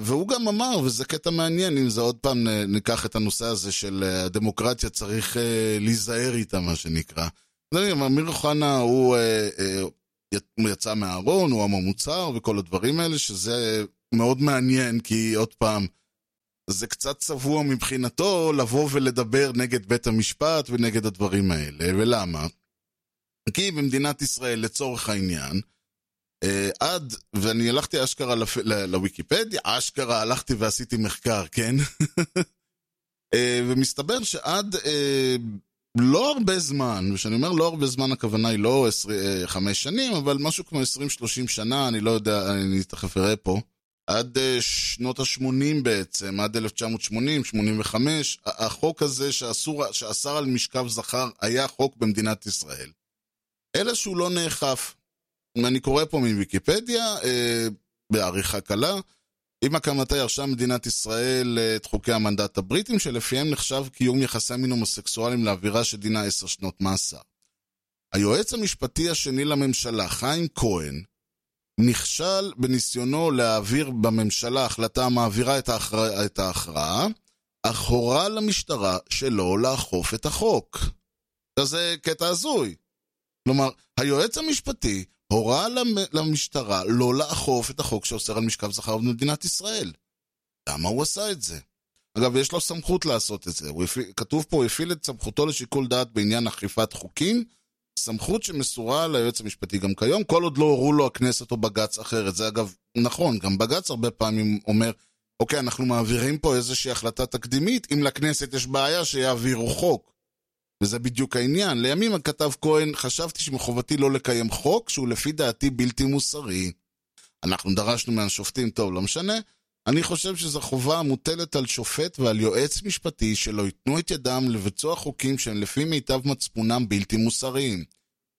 והוא גם אמר, וזה קטע מעניין, אם זה עוד פעם ניקח את הנושא הזה של הדמוקרטיה, צריך להיזהר איתה, מה שנקרא. אמיר אוחנה הוא יצא מהארון, הוא עם המוצר וכל הדברים האלה, שזה מאוד מעניין, כי עוד פעם, זה קצת צבוע מבחינתו לבוא ולדבר נגד בית המשפט ונגד הדברים האלה. ולמה? כי במדינת ישראל, לצורך העניין, עד, ואני הלכתי אשכרה לפ... לוויקיפדיה, אשכרה הלכתי ועשיתי מחקר, כן? ומסתבר שעד לא הרבה זמן, וכשאני אומר לא הרבה זמן הכוונה היא לא 5 שנים, אבל משהו כמו 20-30 שנה, אני לא יודע, אני תכף אראה פה. עד שנות ה-80 בעצם, עד 1980-85, החוק הזה שאסור, שאסר על משכב זכר היה חוק במדינת ישראל. אלא שהוא לא נאכף. אני קורא פה מוויקיפדיה, אה, בעריכה קלה, עם הקמתה ירשה מדינת ישראל את חוקי המנדט הבריטים, שלפיהם נחשב קיום יחסי מין הומוסקסואלים לעבירה שדינה עשר שנות מאסר. היועץ המשפטי השני לממשלה, חיים כהן, נכשל בניסיונו להעביר בממשלה החלטה המעבירה את, ההכרע, את ההכרעה, אך הורה למשטרה שלא לאכוף את החוק. זה קטע הזוי. כלומר, היועץ המשפטי הורה למשטרה לא לאכוף את החוק שאוסר על משכב זכר במדינת ישראל. למה הוא עשה את זה? אגב, יש לו סמכות לעשות את זה. הפעיל, כתוב פה, הוא הפעיל את סמכותו לשיקול דעת בעניין אכיפת חוקים, סמכות שמסורה ליועץ המשפטי גם כיום, כל עוד לא הורו לו הכנסת או בג"ץ אחרת. זה אגב נכון, גם בג"ץ הרבה פעמים אומר, אוקיי, אנחנו מעבירים פה איזושהי החלטה תקדימית, אם לכנסת יש בעיה שיעבירו חוק. וזה בדיוק העניין. לימים הכתב כהן, חשבתי שמחובתי לא לקיים חוק שהוא לפי דעתי בלתי מוסרי. אנחנו דרשנו מהשופטים, טוב, לא משנה. אני חושב שזו חובה המוטלת על שופט ועל יועץ משפטי שלא ייתנו את ידם לביצוע חוקים שהם לפי מיטב מצפונם בלתי מוסריים.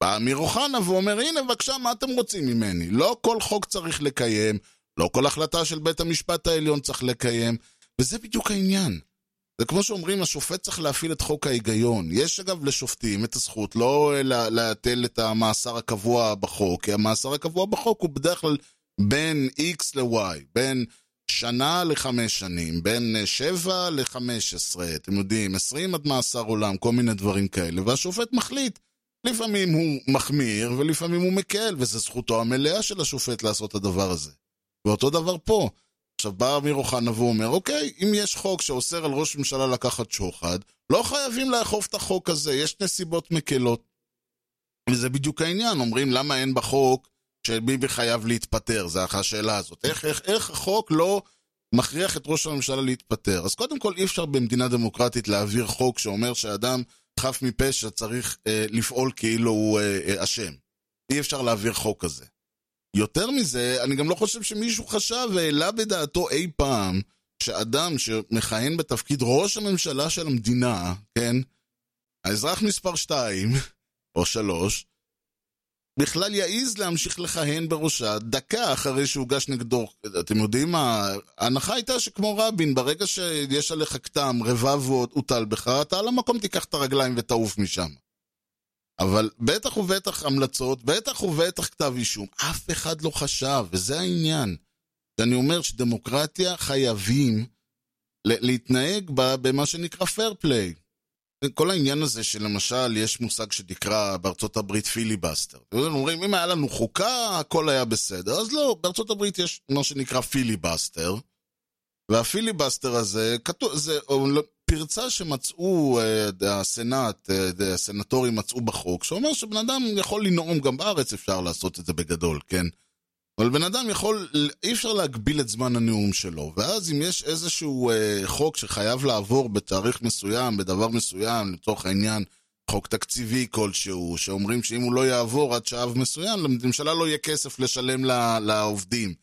בא אמיר אוחנה ואומר, הנה בבקשה, מה אתם רוצים ממני? לא כל חוק צריך לקיים, לא כל החלטה של בית המשפט העליון צריך לקיים, וזה בדיוק העניין. זה כמו שאומרים, השופט צריך להפעיל את חוק ההיגיון. יש אגב לשופטים את הזכות לא להטל את המאסר הקבוע בחוק, כי המאסר הקבוע בחוק הוא בדרך כלל בין X ל-Y, בין שנה לחמש שנים, בין שבע לחמש עשרה, אתם יודעים, עשרים עד מאסר עולם, כל מיני דברים כאלה, והשופט מחליט. לפעמים הוא מחמיר ולפעמים הוא מקל, וזו זכותו המלאה של השופט לעשות את הדבר הזה. ואותו דבר פה. עכשיו בא אמיר אוחנה ואומר, אוקיי, אם יש חוק שאוסר על ראש ממשלה לקחת שוחד, לא חייבים לאכוף את החוק הזה, יש נסיבות מקלות. וזה בדיוק העניין, אומרים למה אין בחוק שביבי חייב להתפטר, זה השאלה הזאת. איך, איך, איך החוק לא מכריח את ראש הממשלה להתפטר? אז קודם כל אי אפשר במדינה דמוקרטית להעביר חוק שאומר שאדם חף מפשע צריך אה, לפעול כאילו הוא אשם. אה, אי אפשר להעביר חוק כזה. יותר מזה, אני גם לא חושב שמישהו חשב והעלה בדעתו אי פעם שאדם שמכהן בתפקיד ראש הממשלה של המדינה, כן, האזרח מספר 2 או 3, בכלל יעז להמשיך לכהן בראשה דקה אחרי שהוגש נגדו. אתם יודעים מה? ההנחה הייתה שכמו רבין, ברגע שיש עליך כתם, רבב הוטל בך, אתה על המקום תיקח את הרגליים ותעוף משם. אבל בטח ובטח המלצות, בטח ובטח כתב אישום. אף אחד לא חשב, וזה העניין. שאני אומר שדמוקרטיה חייבים להתנהג בה במה שנקרא fair play. כל העניין הזה שלמשל יש מושג שנקרא בארצות הברית פיליבסטר. אומרים, אם היה לנו חוקה, הכל היה בסדר. אז לא, בארצות הברית יש מה שנקרא פיליבסטר, והפיליבסטר הזה, כתוב, זה לא, פרצה שמצאו אה, הסנאט, אה, הסנטורים מצאו בחוק, שאומר שבן אדם יכול לנאום, גם בארץ אפשר לעשות את זה בגדול, כן? אבל בן אדם יכול, אי אפשר להגביל את זמן הנאום שלו, ואז אם יש איזשהו אה, חוק שחייב לעבור בתאריך מסוים, בדבר מסוים, לצורך העניין, חוק תקציבי כלשהו, שאומרים שאם הוא לא יעבור עד שעה מסוים, לממשלה לא יהיה כסף לשלם לעובדים.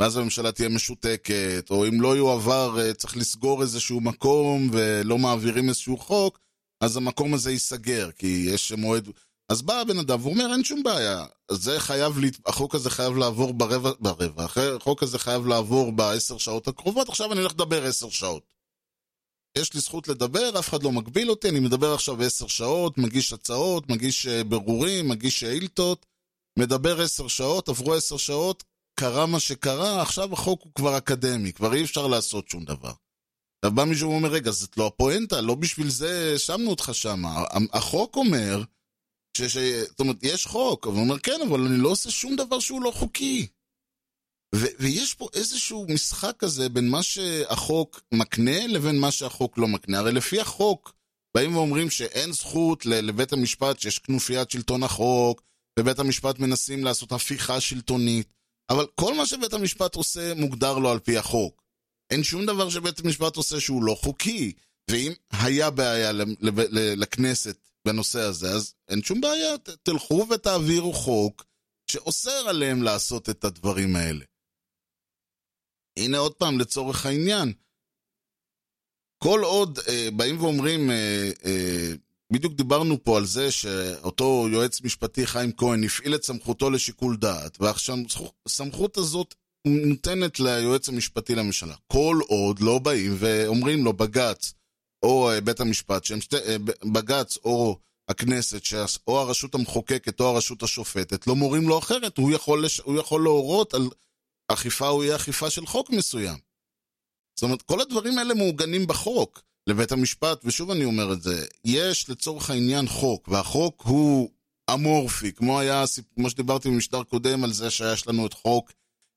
ואז הממשלה תהיה משותקת, או אם לא יועבר, אה, צריך לסגור איזשהו מקום ולא מעבירים איזשהו חוק, אז המקום הזה ייסגר, כי יש מועד... אז בא הבן אדם ואומר, אין שום בעיה, זה חייב, החוק הזה חייב לעבור ברבע, ברבע, החוק הזה חייב לעבור בעשר שעות הקרובות, עכשיו אני הולך לדבר עשר שעות. יש לי זכות לדבר, אף אחד לא מגביל אותי, אני מדבר עכשיו עשר שעות, מגיש הצעות, מגיש אה, ברורים, מגיש שאילתות, מדבר עשר שעות, עברו עשר שעות, קרה מה שקרה, עכשיו החוק הוא כבר אקדמי, כבר אי אפשר לעשות שום דבר. עכשיו בא מישהו ואומר, רגע, זאת לא הפואנטה, לא בשביל זה שמנו אותך שם. החוק אומר, ש, ש, זאת אומרת, יש חוק, אבל הוא אומר, כן, אבל אני לא עושה שום דבר שהוא לא חוקי. ו, ויש פה איזשהו משחק כזה בין מה שהחוק מקנה לבין מה שהחוק לא מקנה. הרי לפי החוק, באים ואומרים שאין זכות לבית המשפט, שיש כנופיית שלטון החוק, ובית המשפט מנסים לעשות הפיכה שלטונית, אבל כל מה שבית המשפט עושה מוגדר לו על פי החוק. אין שום דבר שבית המשפט עושה שהוא לא חוקי. ואם היה בעיה לכנסת בנושא הזה, אז אין שום בעיה, תלכו ותעבירו חוק שאוסר עליהם לעשות את הדברים האלה. הנה עוד פעם, לצורך העניין, כל עוד אה, באים ואומרים, אה, אה, בדיוק דיברנו פה על זה שאותו יועץ משפטי חיים כהן הפעיל את סמכותו לשיקול דעת, ועכשיו הסמכות הזאת ניתנת ליועץ המשפטי לממשלה. כל עוד לא באים ואומרים לו בג"ץ, או אה, בית המשפט, שהם שתי, אה, בג"ץ או הכנסת, או הרשות המחוקקת או הרשות השופטת, לא מורים לו אחרת, הוא יכול, לש... הוא יכול להורות על אכיפה או אי אכיפה של חוק מסוים. זאת אומרת, כל הדברים האלה מעוגנים בחוק לבית המשפט, ושוב אני אומר את זה, יש לצורך העניין חוק, והחוק הוא אמורפי, כמו היה, כמו שדיברתי במשדר קודם על זה שיש לנו את חוק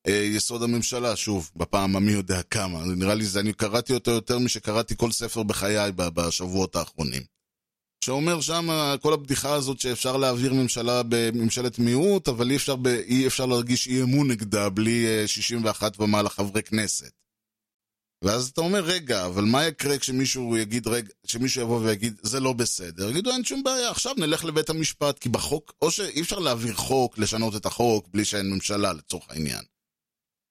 יסוד הממשלה, שוב, בפעם המי יודע כמה, נראה לי זה, אני קראתי אותו יותר משקראתי כל ספר בחיי בשבועות האחרונים. שאומר שם כל הבדיחה הזאת שאפשר להעביר ממשלה בממשלת מיעוט, אבל אי אפשר, ב, אי אפשר להרגיש אי אמון נגדה בלי 61 אה, ומעלה חברי כנסת. ואז אתה אומר, רגע, אבל מה יקרה כשמישהו יגיד, רגע, כשמישהו יבוא ויגיד, זה לא בסדר? יגידו, אין שום בעיה, עכשיו נלך לבית המשפט, כי בחוק, או שאי אפשר להעביר חוק, לשנות את החוק, בלי שאין ממשלה, לצורך העניין.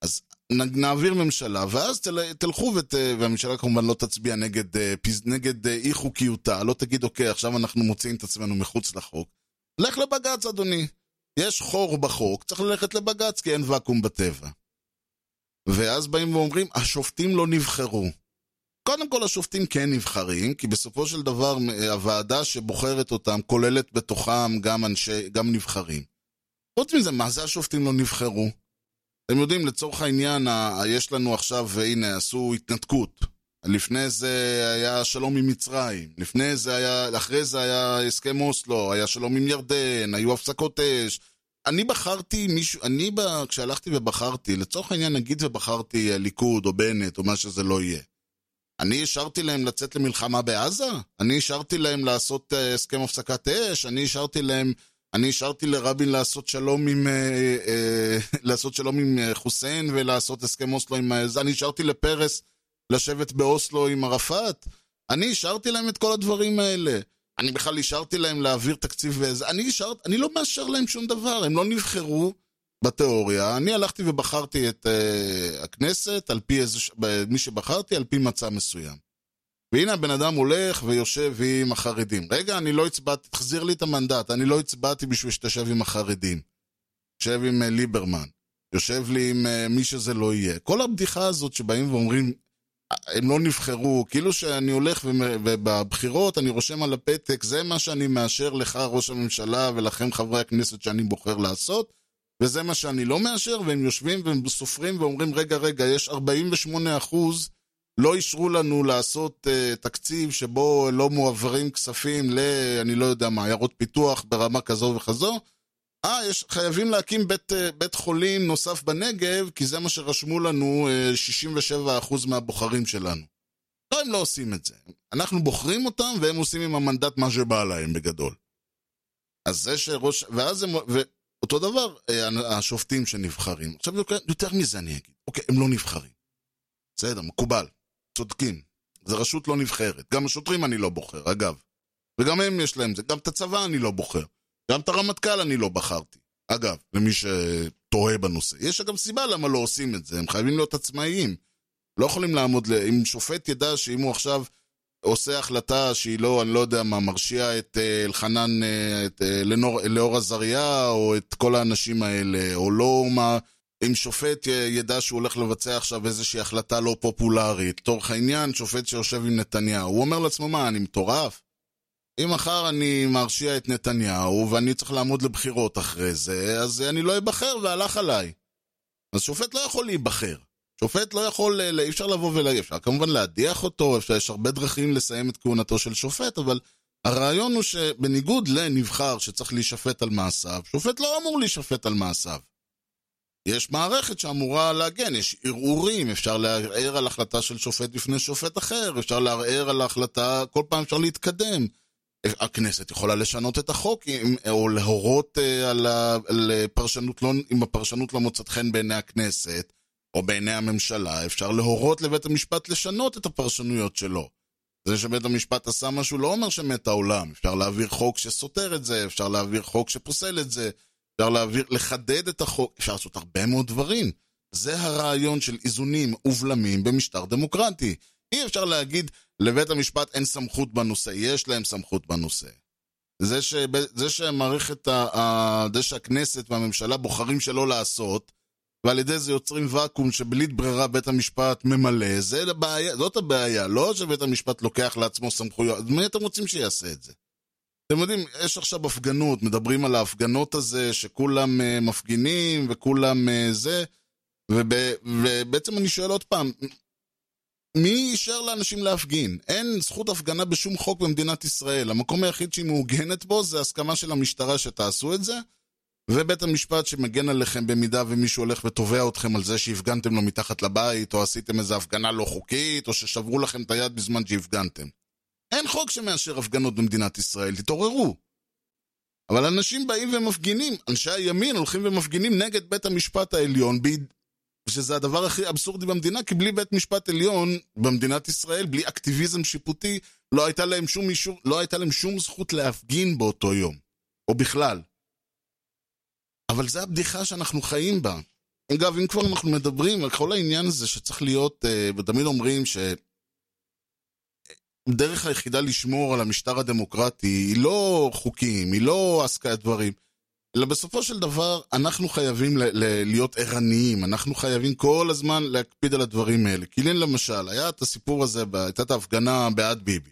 אז נעביר ממשלה, ואז תל, תלכו, ות, והממשלה כמובן לא תצביע נגד, אה, נגד אה, אי חוקיותה, לא תגיד, אוקיי, עכשיו אנחנו מוציאים את עצמנו מחוץ לחוק. לך לבג"ץ, אדוני. יש חור בחוק, צריך ללכת לבג"ץ, כי אין ואקום בטבע. ואז באים ואומרים, השופטים לא נבחרו. קודם כל השופטים כן נבחרים, כי בסופו של דבר הוועדה שבוחרת אותם כוללת בתוכם גם אנשי, גם נבחרים. חוץ מזה, מה זה השופטים לא נבחרו? אתם יודעים, לצורך העניין, יש לנו עכשיו, הנה, עשו התנתקות. לפני זה היה שלום עם מצרים, לפני זה היה, אחרי זה היה הסכם אוסלו, היה שלום עם ירדן, היו הפסקות אש. אני בחרתי מישהו, אני ב, כשהלכתי ובחרתי, לצורך העניין נגיד ובחרתי אה, ליכוד או בנט או מה שזה לא יהיה. אני השארתי להם לצאת למלחמה בעזה? אני השארתי להם לעשות אה, הסכם הפסקת אש? אני השארתי להם אני השארתי לרבין לעשות שלום עם, אה, אה, לעשות שלום עם אה, חוסיין ולעשות הסכם אוסלו עם... אני השארתי לפרס לשבת באוסלו עם ערפאת. אני השארתי להם את כל הדברים האלה. אני בכלל השארתי להם להעביר תקציב ואיזה... אני השארתי... אני לא מאשר להם שום דבר, הם לא נבחרו בתיאוריה. אני הלכתי ובחרתי את uh, הכנסת על פי איזה... מי שבחרתי על פי מצע מסוים. והנה הבן אדם הולך ויושב עם החרדים. רגע, אני לא הצבעתי, תחזיר לי את המנדט, אני לא הצבעתי בשביל שתשב עם החרדים. יושב עם אה, ליברמן, יושב לי עם אה, מי שזה לא יהיה. כל הבדיחה הזאת שבאים ואומרים, "אה, הם לא נבחרו, כאילו שאני הולך ובבחירות אני רושם על הפתק, זה מה שאני מאשר לך, ראש הממשלה, ולכם חברי הכנסת שאני בוחר לעשות, וזה מה שאני לא מאשר, והם יושבים והם סופרים ואומרים, רגע, רגע, יש 48 אחוז לא אישרו לנו לעשות uh, תקציב שבו לא מועברים כספים ל... אני לא יודע מה, עיירות פיתוח ברמה כזו וכזו. אה, יש, חייבים להקים בית, uh, בית חולים נוסף בנגב, כי זה מה שרשמו לנו uh, 67% מהבוחרים שלנו. לא, הם לא עושים את זה. אנחנו בוחרים אותם, והם עושים עם המנדט מה שבא להם בגדול. אז זה שראש... ואז הם... ואותו דבר, אה, השופטים שנבחרים. עכשיו, יותר מזה אני אגיד. אוקיי, הם לא נבחרים. בסדר, מקובל. צודקים. זו רשות לא נבחרת. גם השוטרים אני לא בוחר, אגב. וגם הם יש להם זה. גם את הצבא אני לא בוחר. גם את הרמטכ"ל אני לא בחרתי. אגב, למי שתוהה בנושא. יש גם סיבה למה לא עושים את זה. הם חייבים להיות עצמאיים. לא יכולים לעמוד ל... אם שופט ידע שאם הוא עכשיו עושה החלטה שהיא לא, אני לא יודע מה, מרשיע את אה, אלחנן, אה, את אה, לאור עזריה, או את כל האנשים האלה, או לא מה... אם שופט ידע שהוא הולך לבצע עכשיו איזושהי החלטה לא פופולרית, לצורך העניין, שופט שיושב עם נתניהו, הוא אומר לעצמו, מה, אני מטורף? אם מחר אני מרשיע את נתניהו ואני צריך לעמוד לבחירות אחרי זה, אז אני לא אבחר והלך עליי. אז שופט לא יכול להיבחר. שופט לא יכול, ל- אי אפשר לבוא ולהגיד, אפשר כמובן להדיח אותו, אפשר, יש הרבה דרכים לסיים את כהונתו של שופט, אבל הרעיון הוא שבניגוד לנבחר שצריך להישפט על מעשיו, שופט לא אמור להישפט על מעשיו. יש מערכת שאמורה להגן, יש ערעורים, אפשר לערער על החלטה של שופט בפני שופט אחר, אפשר לערער על ההחלטה, כל פעם אפשר להתקדם. הכנסת יכולה לשנות את החוק, או להורות אה, על, על פרשנות לא, אם הפרשנות לא מוצאת חן בעיני הכנסת, או בעיני הממשלה, אפשר להורות לבית המשפט לשנות את הפרשנויות שלו. זה שבית המשפט עשה משהו לא אומר שמת העולם. אפשר להעביר חוק שסותר את זה, אפשר להעביר חוק שפוסל את זה, אפשר להעביר, לחדד את החוק, אפשר לעשות הרבה מאוד דברים. זה הרעיון של איזונים ובלמים במשטר דמוקרטי. אי אפשר להגיד לבית המשפט אין סמכות בנושא, יש להם סמכות בנושא. זה, שב, זה שהמערכת, ה, זה שהכנסת והממשלה בוחרים שלא לעשות, ועל ידי זה יוצרים ואקום שבלי ברירה בית המשפט ממלא, זה לבעיה, זאת הבעיה, לא שבית המשפט לוקח לעצמו סמכויות, אז מי אתם רוצים שיעשה את זה? אתם יודעים, יש עכשיו הפגנות, מדברים על ההפגנות הזה, שכולם uh, מפגינים וכולם uh, זה, וב, ובעצם אני שואל עוד פעם, מי אישר לאנשים להפגין? אין זכות הפגנה בשום חוק במדינת ישראל. המקום היחיד שהיא מעוגנת בו זה הסכמה של המשטרה שתעשו את זה, ובית המשפט שמגן עליכם במידה ומישהו הולך ותובע אתכם על זה שהפגנתם לו מתחת לבית, או עשיתם איזו הפגנה לא חוקית, או ששברו לכם את היד בזמן שהפגנתם. אין חוק שמאשר הפגנות במדינת ישראל, תתעוררו. אבל אנשים באים ומפגינים, אנשי הימין הולכים ומפגינים נגד בית המשפט העליון, ביד... שזה הדבר הכי אבסורדי במדינה, כי בלי בית משפט עליון במדינת ישראל, בלי אקטיביזם שיפוטי, לא הייתה להם שום, אישור, לא הייתה להם שום זכות להפגין באותו יום, או בכלל. אבל זו הבדיחה שאנחנו חיים בה. אגב, אם כבר אנחנו מדברים על כל העניין הזה שצריך להיות, אה, ותמיד אומרים ש... הדרך היחידה לשמור על המשטר הדמוקרטי היא לא חוקים, היא לא עסקת דברים, אלא בסופו של דבר אנחנו חייבים ל- ל- להיות ערניים, אנחנו חייבים כל הזמן להקפיד על הדברים האלה. כי לי למשל, היה את הסיפור הזה, הייתה את ההפגנה בעד ביבי.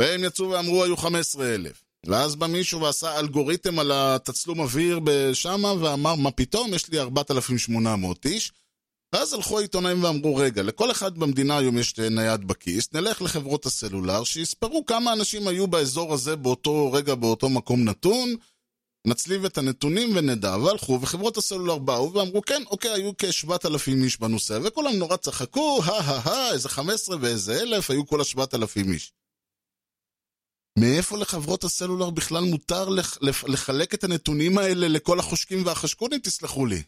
והם יצאו ואמרו היו 15 אלף. ואז בא מישהו ועשה אלגוריתם על התצלום אוויר בשמה ואמר מה פתאום יש לי 4,800 איש ואז הלכו העיתונאים ואמרו, רגע, לכל אחד במדינה היום יש נייד בכיס, נלך לחברות הסלולר, שיספרו כמה אנשים היו באזור הזה באותו רגע, באותו מקום נתון, נצליב את הנתונים ונדע. והלכו, וחברות הסלולר באו ואמרו, כן, אוקיי, היו כ-7,000 איש בנושא, וכולם נורא צחקו, הא-הא-הא, איזה 15 ואיזה אלף, היו כל ה-7,000 איש. מאיפה לחברות הסלולר בכלל מותר לח- לחלק את הנתונים האלה לכל החושקים והחשקונים, תסלחו לי?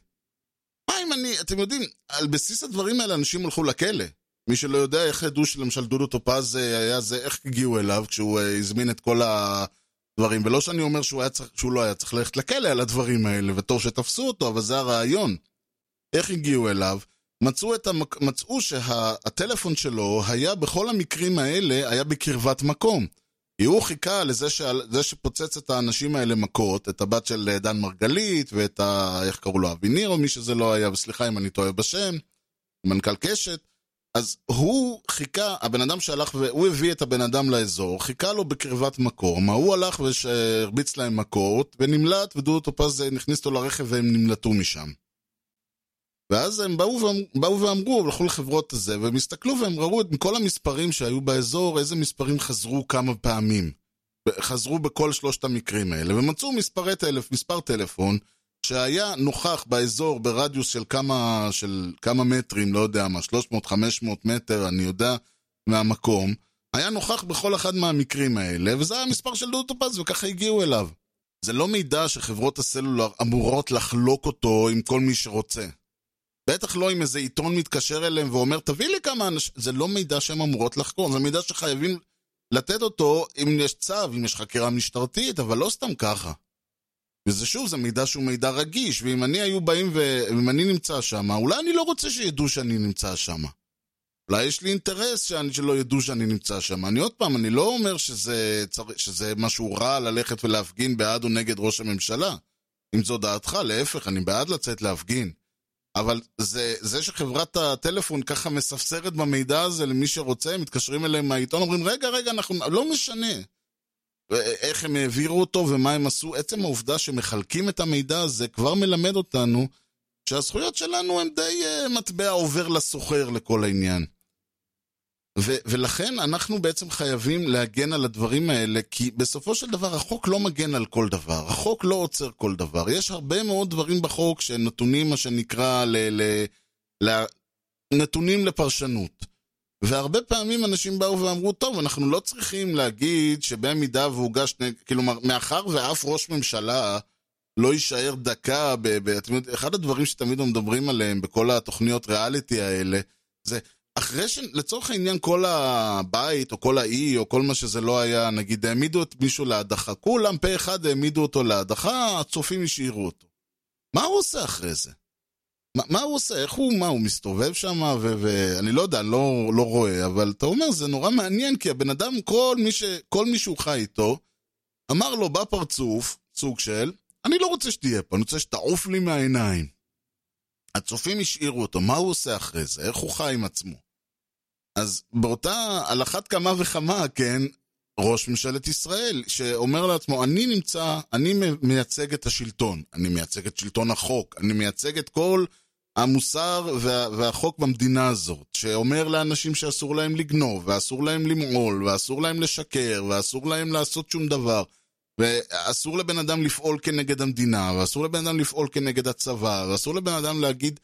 מה אם אני, אתם יודעים, על בסיס הדברים האלה אנשים הלכו לכלא. מי שלא יודע איך ידעו שלמשל דודו טופז אה, היה זה, איך הגיעו אליו כשהוא אה, הזמין את כל הדברים. ולא שאני אומר שהוא, צריך, שהוא לא היה צריך ללכת לכלא על הדברים האלה, וטוב שתפסו אותו, אבל זה הרעיון. איך הגיעו אליו? מצאו, המק... מצאו שהטלפון שלו היה בכל המקרים האלה, היה בקרבת מקום. כי הוא חיכה לזה ש... שפוצץ את האנשים האלה מכות, את הבת של דן מרגלית, ואת ה... איך קראו לו? אביניר, או מי שזה לא היה, וסליחה אם אני טועה בשם, מנכ"ל קשת. אז הוא חיכה, הבן אדם שהלך והוא הביא את הבן אדם לאזור, חיכה לו בקרבת מקום, ההוא הלך והרביץ להם מכות, ונמלט, ודודו טופז נכניס אותו לרכב והם נמלטו משם. ואז הם באו, באו ואמרו, הלכו לחברות הזה, והם הסתכלו והם ראו את כל המספרים שהיו באזור, איזה מספרים חזרו כמה פעמים. חזרו בכל שלושת המקרים האלה, ומצאו מספרי טלפ, מספר טלפון שהיה נוכח באזור ברדיוס של כמה, של כמה מטרים, לא יודע מה, 300-500 מטר, אני יודע, מהמקום, היה נוכח בכל אחד מהמקרים האלה, וזה היה המספר של דודו טופז, וככה הגיעו אליו. זה לא מידע שחברות הסלולר אמורות לחלוק אותו עם כל מי שרוצה. בטח לא אם איזה עיתון מתקשר אליהם ואומר, תביא לי כמה אנשים, זה לא מידע שהן אמורות לחקור, זה מידע שחייבים לתת אותו אם יש צו, אם יש חקירה משטרתית, אבל לא סתם ככה. וזה שוב, זה מידע שהוא מידע רגיש, ואם אני היו באים ואם אני נמצא שם, אולי אני לא רוצה שידעו שאני נמצא שם. אולי יש לי אינטרס שאני, שלא ידעו שאני נמצא שם. אני עוד פעם, אני לא אומר שזה, שזה משהו רע ללכת ולהפגין בעד או נגד ראש הממשלה. אם זו דעתך, להפך, אני בעד לצאת להפגין. אבל זה, זה שחברת הטלפון ככה מספסרת במידע הזה למי שרוצה, מתקשרים אליהם מהעיתון, אומרים, רגע, רגע, אנחנו... לא משנה. איך הם העבירו אותו ומה הם עשו. עצם העובדה שמחלקים את המידע הזה כבר מלמד אותנו שהזכויות שלנו הם די uh, מטבע עובר לסוחר לכל העניין. ו- ולכן אנחנו בעצם חייבים להגן על הדברים האלה, כי בסופו של דבר החוק לא מגן על כל דבר, החוק לא עוצר כל דבר. יש הרבה מאוד דברים בחוק שנתונים, מה שנקרא, ל- ל- ל- נתונים לפרשנות. והרבה פעמים אנשים באו ואמרו, טוב, אנחנו לא צריכים להגיד שבמידה והוגש, כלומר, מאחר ואף ראש ממשלה לא יישאר דקה, ב- ב- אחד הדברים שתמיד מדברים עליהם בכל התוכניות ריאליטי האלה, זה אחרי ש... לצורך העניין כל הבית, או כל האי, או כל מה שזה לא היה, נגיד, העמידו את מישהו להדחה. כולם פה אחד העמידו אותו להדחה, הצופים השאירו אותו. מה הוא עושה אחרי זה? מה, מה הוא עושה? איך הוא, מה, הוא מסתובב שם? ואני לא יודע, לא, לא רואה, אבל אתה אומר, זה נורא מעניין, כי הבן אדם, כל מי, ש... כל מי שהוא חי איתו, אמר לו בפרצוף, סוג של, אני לא רוצה שתהיה פה, אני רוצה שתעוף לי מהעיניים. הצופים השאירו אותו, מה הוא עושה אחרי זה? איך הוא חי עם עצמו? אז באותה, על אחת כמה וכמה, כן, ראש ממשלת ישראל, שאומר לעצמו, אני נמצא, אני מייצג את השלטון, אני מייצג את שלטון החוק, אני מייצג את כל המוסר וה, והחוק במדינה הזאת, שאומר לאנשים שאסור להם לגנוב, ואסור להם למעול, ואסור להם לשקר, ואסור להם לעשות שום דבר. ואסור לבן אדם לפעול כנגד המדינה, ואסור לבן אדם לפעול כנגד הצבא, ואסור לבן אדם להגיד,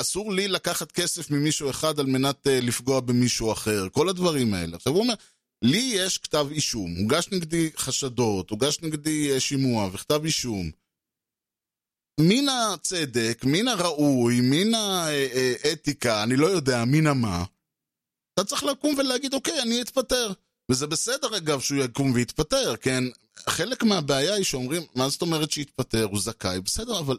אסור לי לקחת כסף ממישהו אחד על מנת uh, לפגוע במישהו אחר, כל הדברים האלה. עכשיו הוא אומר, לי יש כתב אישום, הוגש נגדי חשדות, הוגש נגדי uh, שימוע וכתב אישום. מן הצדק, מן הראוי, מן האתיקה, אני לא יודע, מן המה, אתה צריך לקום ולהגיד, אוקיי, אני אתפטר. וזה בסדר אגב שהוא יקום ויתפטר, כן? חלק מהבעיה היא שאומרים, מה זאת אומרת שיתפטר, הוא זכאי, בסדר, אבל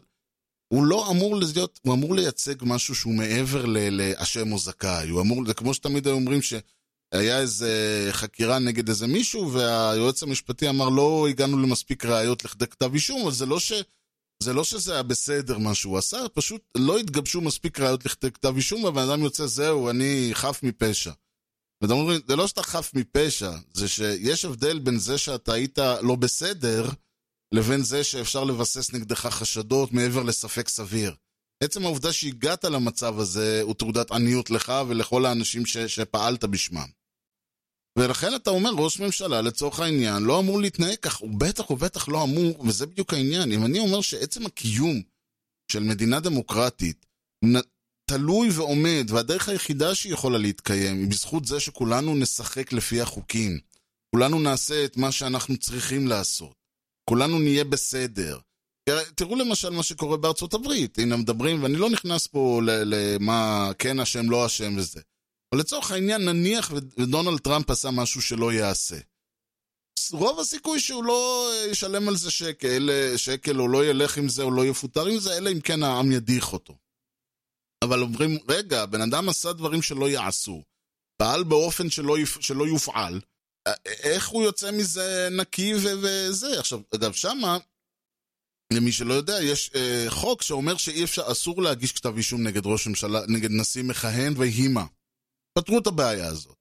הוא לא אמור להיות, הוא אמור לייצג משהו שהוא מעבר לאשם או זכאי, הוא אמור, זה כמו שתמיד היו אומרים שהיה איזה חקירה נגד איזה מישהו, והיועץ המשפטי אמר לא הגענו למספיק ראיות לכדי כתב אישום, אבל זה לא ש... זה לא שזה היה בסדר מה שהוא עשה, פשוט לא התגבשו מספיק ראיות לכדי כתב אישום, והבן אדם יוצא, זהו, אני חף מפשע. ואתם אומרים, זה לא שאתה חף מפשע, זה שיש הבדל בין זה שאתה היית לא בסדר, לבין זה שאפשר לבסס נגדך חשדות מעבר לספק סביר. עצם העובדה שהגעת למצב הזה הוא תעודת עניות לך ולכל האנשים ש, שפעלת בשמם. ולכן אתה אומר, ראש ממשלה לצורך העניין לא אמור להתנהג כך, הוא בטח ובטח לא אמור, וזה בדיוק העניין. אם אני אומר שעצם הקיום של מדינה דמוקרטית תלוי ועומד, והדרך היחידה שהיא יכולה להתקיים היא בזכות זה שכולנו נשחק לפי החוקים. כולנו נעשה את מה שאנחנו צריכים לעשות. כולנו נהיה בסדר. תראו למשל מה שקורה בארצות הברית. הנה מדברים, ואני לא נכנס פה למה כן אשם, לא אשם וזה. אבל לצורך העניין, נניח ודונלד טראמפ עשה משהו שלא יעשה. רוב הסיכוי שהוא לא ישלם על זה שקל, שקל, או לא ילך עם זה, או לא יפוטר עם זה, אלא אם כן העם ידיח אותו. אבל אומרים, רגע, הבן אדם עשה דברים שלא יעשו, פעל באופן שלא, יפ... שלא יופעל, אה, איך הוא יוצא מזה נקי וזה? עכשיו, אגב, שמה, למי שלא יודע, יש אה, חוק שאומר שאי אפשר, אסור להגיש כתב אישום נגד ראש ממשלה, נגד נשיא מכהן ויהי מה. פתרו את הבעיה הזאת.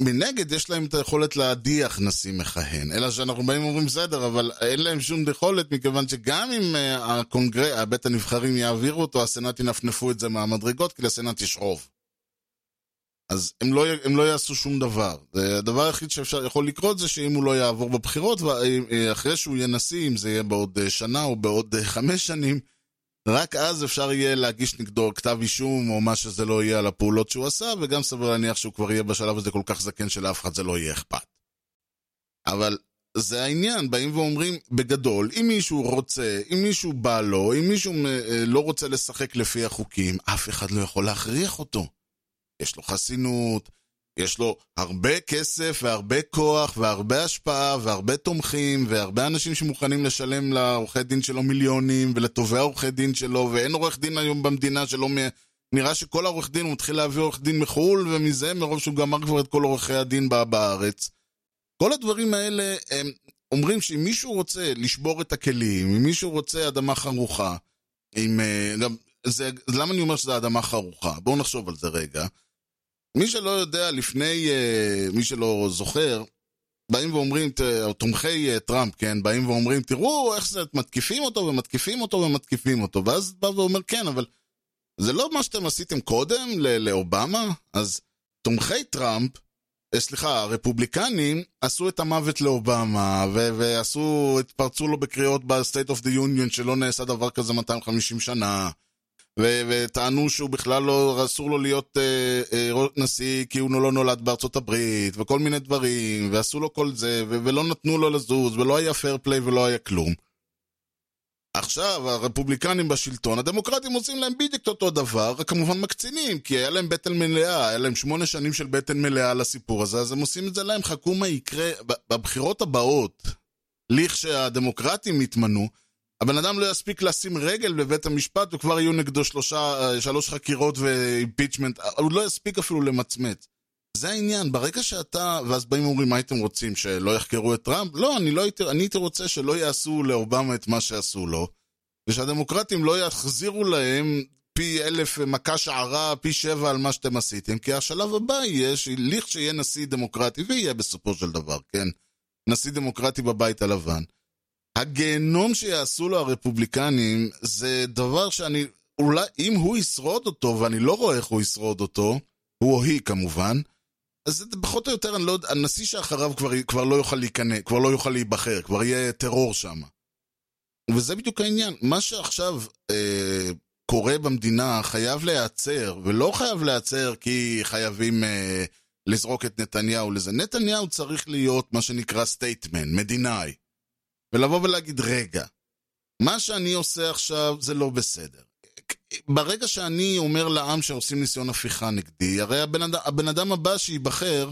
מנגד יש להם את היכולת להדיח נשיא מכהן, אלא שאנחנו באים ואומרים בסדר, אבל אין להם שום יכולת מכיוון שגם אם אה, הקונגרס, בית הנבחרים יעבירו אותו, הסנאט ינפנפו את זה מהמדרגות, כי לסנאט יש רוב. אז הם לא, הם לא יעשו שום דבר. הדבר היחיד שאפשר, יכול לקרות זה שאם הוא לא יעבור בבחירות, ואחרי שהוא יהיה נשיא, אם זה יהיה בעוד אה, שנה או בעוד אה, חמש שנים, רק אז אפשר יהיה להגיש נגדו כתב אישום או מה שזה לא יהיה על הפעולות שהוא עשה, וגם סביר להניח שהוא כבר יהיה בשלב הזה כל כך זקן שלאף אחד זה לא יהיה אכפת. אבל זה העניין, באים ואומרים, בגדול, אם מישהו רוצה, אם מישהו בא לו, אם מישהו אה, לא רוצה לשחק לפי החוקים, אף אחד לא יכול להכריח אותו. יש לו חסינות, יש לו הרבה כסף והרבה כוח והרבה השפעה והרבה תומכים והרבה אנשים שמוכנים לשלם לעורכי דין שלו מיליונים ולטובי העורכי דין שלו ואין עורך דין היום במדינה שלא... מ... נראה שכל העורך דין הוא מתחיל להביא עורך דין מחו"ל ומזה מרוב שהוא גמר כבר את כל עורכי הדין בארץ. כל הדברים האלה הם אומרים שאם מישהו רוצה לשבור את הכלים, אם מישהו רוצה אדמה חרוכה, אם... אה, זה, למה אני אומר שזה אדמה חרוכה? בואו נחשוב על זה רגע. מי שלא יודע, לפני, uh, מי שלא זוכר, באים ואומרים, תומכי uh, טראמפ, כן, באים ואומרים, תראו איך זה, מתקיפים אותו ומתקיפים אותו ומתקיפים אותו, ואז בא ואומר, כן, אבל זה לא מה שאתם עשיתם קודם לאובמה? אז תומכי טראמפ, אה, סליחה, הרפובליקנים עשו את המוות לאובמה, ו- ועשו, התפרצו לו בקריאות ב-State of the Union שלא נעשה דבר כזה 250 שנה. ו- וטענו שהוא בכלל לא, אסור לו להיות אה, אה, נשיא כי הוא לא נולד בארצות הברית, וכל מיני דברים, ועשו לו כל זה, ו- ולא נתנו לו לזוז, ולא היה פייר פליי ולא היה כלום. עכשיו, הרפובליקנים בשלטון, הדמוקרטים עושים להם בדיוק אותו דבר, רק כמובן מקצינים, כי היה להם בטן מלאה, היה להם שמונה שנים של בטן מלאה לסיפור הזה, אז הם עושים את זה להם, חכו מה יקרה בבחירות הבאות, לכשהדמוקרטים יתמנו, הבן אדם לא יספיק לשים רגל בבית המשפט וכבר יהיו נגדו שלושה, אה, שלוש חקירות ואימפיצ'מנט, הוא לא יספיק אפילו למצמץ. זה העניין, ברגע שאתה, ואז באים ואומרים מה הייתם רוצים, שלא יחקרו את טראמפ? לא, אני לא הייתי, אני הייתי רוצה שלא יעשו לאובמה את מה שעשו לו, ושהדמוקרטים לא יחזירו להם פי אלף מכה שערה, פי שבע על מה שאתם עשיתם, כי השלב הבא יהיה, לכשיהיה נשיא דמוקרטי, ויהיה בסופו של דבר, כן? נשיא דמוקרטי בבית הלבן. הגיהנום שיעשו לו הרפובליקנים זה דבר שאני, אולי אם הוא ישרוד אותו, ואני לא רואה איך הוא ישרוד אותו, הוא או היא כמובן, אז זה פחות או יותר, אני לא הנשיא שאחריו כבר, כבר לא יוכל להיכנס, כבר לא יוכל להיבחר, כבר יהיה טרור שם. וזה בדיוק העניין. מה שעכשיו אה, קורה במדינה חייב להיעצר, ולא חייב להיעצר כי חייבים אה, לזרוק את נתניהו לזה. נתניהו צריך להיות מה שנקרא סטייטמן, מדינאי. ולבוא ולהגיד, רגע, מה שאני עושה עכשיו זה לא בסדר. ברגע שאני אומר לעם שעושים ניסיון הפיכה נגדי, הרי הבן אדם, הבן אדם הבא שייבחר,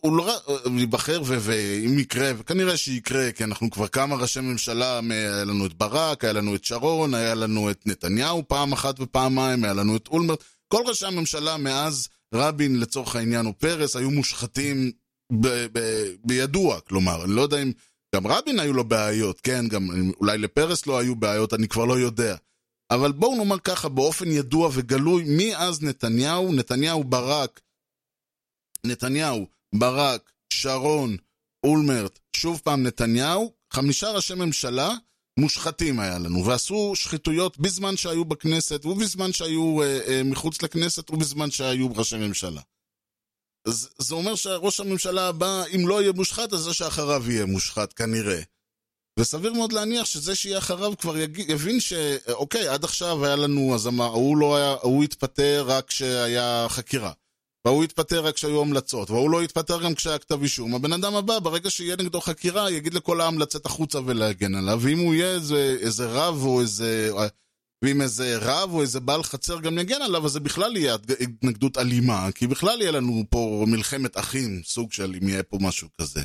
הוא לא ייבחר ואם יקרה, וכנראה שיקרה, כי אנחנו כבר כמה ראשי ממשלה, היה לנו את ברק, היה לנו את שרון, היה לנו את נתניהו פעם אחת ופעמיים, היה לנו את אולמרט, כל ראשי הממשלה מאז רבין לצורך העניין או פרס היו מושחתים ב- ב- בידוע, כלומר, אני לא יודע אם גם רבין היו לו בעיות, כן? גם אולי לפרס לא היו בעיות, אני כבר לא יודע. אבל בואו נאמר ככה, באופן ידוע וגלוי, מאז נתניהו, נתניהו ברק, נתניהו, ברק, שרון, אולמרט, שוב פעם נתניהו, חמישה ראשי ממשלה מושחתים היה לנו, ועשו שחיתויות בזמן שהיו בכנסת, ובזמן שהיו אה, אה, מחוץ לכנסת, ובזמן שהיו ראשי ממשלה. אז זה אומר שראש הממשלה הבא, אם לא יהיה מושחת, אז זה שאחריו יהיה מושחת, כנראה. וסביר מאוד להניח שזה שיהיה אחריו כבר. יבין שאוקיי, עד עכשיו היה לנו, אז אמר, הוא לא היה, הוא התפטר רק כשהיה חקירה. והוא התפטר רק כשהיו המלצות, והוא לא התפטר גם כשהיה כתב אישום. הבן אדם הבא, ברגע שיהיה נגדו חקירה, יגיד לכל העם לצאת החוצה ולהגן עליו, ואם הוא יהיה איזה, איזה רב או איזה... ואם איזה רב או איזה בעל חצר גם יגן עליו, אז זה בכלל יהיה התנגדות אלימה, כי בכלל יהיה לנו פה מלחמת אחים, סוג של אם יהיה פה משהו כזה.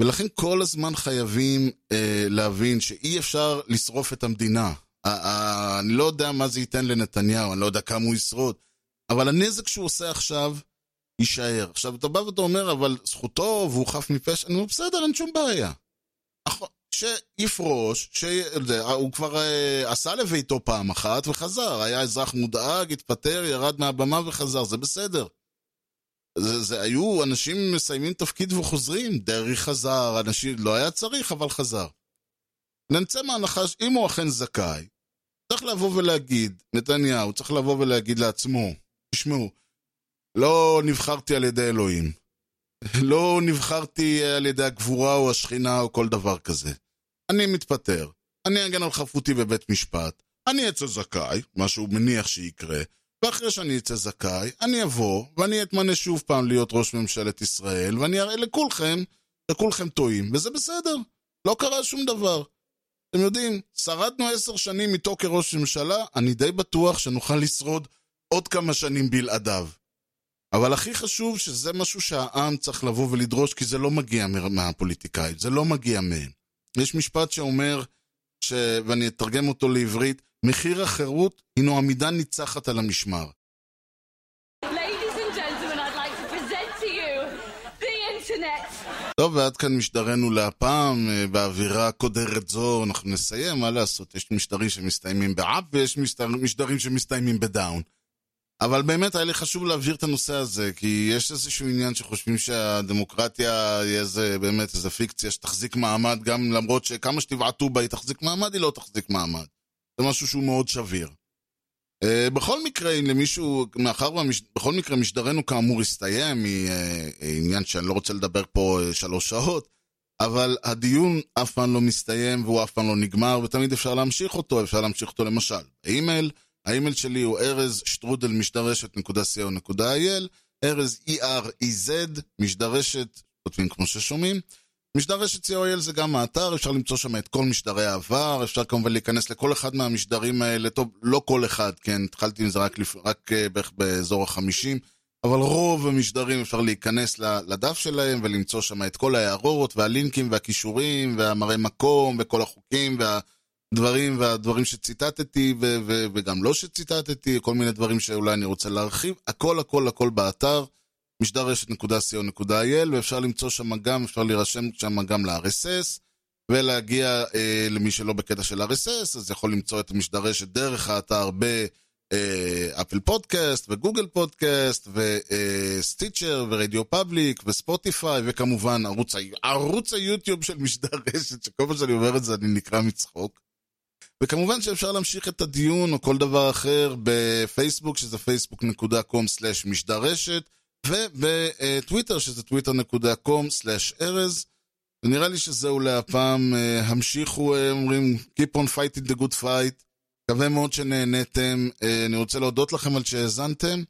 ולכן כל הזמן חייבים אה, להבין שאי אפשר לשרוף את המדינה. אני לא יודע מה זה ייתן לנתניהו, אני לא יודע כמה הוא ישרוד, אבל הנזק שהוא עושה עכשיו, יישאר. עכשיו, אתה בא ואתה אומר, אבל זכותו והוא חף מפשע, אני אומר, בסדר, אין שום בעיה. שיפרוש, ש... הוא כבר uh, עשה לביתו פעם אחת וחזר, היה אזרח מודאג, התפטר, ירד מהבמה וחזר, זה בסדר. זה, זה היו אנשים מסיימים תפקיד וחוזרים, דרעי חזר, אנשים, לא היה צריך, אבל חזר. נצא מהנחה, אם הוא אכן זכאי, צריך לבוא ולהגיד, נתניהו צריך לבוא ולהגיד לעצמו, תשמעו, לא נבחרתי על ידי אלוהים. לא נבחרתי על ידי הגבורה או השכינה או כל דבר כזה. אני מתפטר, אני אגן על חפותי בבית משפט, אני אצא זכאי, מה שהוא מניח שיקרה, ואחרי שאני אצא זכאי, אני אבוא, ואני אתמנה שוב פעם להיות ראש ממשלת ישראל, ואני אראה לכולכם, לכולכם טועים, וזה בסדר, לא קרה שום דבר. אתם יודעים, שרדנו עשר שנים איתו כראש ממשלה, אני די בטוח שנוכל לשרוד עוד כמה שנים בלעדיו. אבל הכי חשוב שזה משהו שהעם צריך לבוא ולדרוש, כי זה לא מגיע מהפוליטיקאים, זה לא מגיע מהם. יש משפט שאומר, ש... ואני אתרגם אותו לעברית, מחיר החירות הינו עמידה ניצחת על המשמר. טוב, ועד כאן משדרנו להפעם, אה, באווירה קודרת זו אנחנו נסיים, מה לעשות, יש משדרים שמסתיימים באפ ויש משדרים שמסתיימים בדאון. אבל באמת היה לי חשוב להבהיר את הנושא הזה, כי יש איזשהו עניין שחושבים שהדמוקרטיה היא איזה, באמת איזה פיקציה שתחזיק מעמד, גם למרות שכמה שתבעטו בה היא תחזיק מעמד, היא לא תחזיק מעמד. זה משהו שהוא מאוד שביר. Uh, בכל מקרה, אם למישהו, מאחר ובכל מקרה משדרנו כאמור הסתיים, מעניין שאני לא רוצה לדבר פה uh, שלוש שעות, אבל הדיון אף פעם לא מסתיים והוא אף פעם לא נגמר, ותמיד אפשר להמשיך אותו, אפשר להמשיך אותו למשל באימייל, האימייל שלי הוא ארז שטרודל משדרשת.co.il, ארז E-R-E-Z, משדרשת, כותבים כמו ששומעים. משדרשת co.il זה גם האתר, אפשר למצוא שם את כל משדרי העבר, אפשר כמובן להיכנס לכל אחד מהמשדרים האלה, טוב, לא כל אחד, כן, התחלתי עם זה רק, לפ... רק uh, בערך באזור החמישים, אבל רוב המשדרים אפשר להיכנס לדף שלהם ולמצוא שם את כל ההערות והלינקים והקישורים והמראה מקום וכל החוקים וה... דברים והדברים שציטטתי ו- ו- וגם לא שציטטתי, כל מיני דברים שאולי אני רוצה להרחיב, הכל הכל הכל באתר, משדרשת.co.il, ואפשר למצוא שם גם, אפשר להירשם שם גם ל-RSS, ולהגיע אה, למי שלא בקטע של RSS, אז יכול למצוא את המשדרשת דרך האתר ב Apple Podcast, ו Google Podcast, ו Stitcher, ו RadioPublic, ו Spotify, וכמובן ערוץ, ערוץ היוטיוב של משדרשת, שכל פעם שאני אומר את זה אני נקרע מצחוק. וכמובן שאפשר להמשיך את הדיון או כל דבר אחר בפייסבוק, שזה facebook.com/משדרשת, ובטוויטר, שזה twitter.com/ארז. ונראה לי שזהו להפעם, אה, המשיכו, אה, אומרים, Keep on fighting the good fight. מקווה מאוד שנהניתם. אה, אני רוצה להודות לכם על שהאזנתם.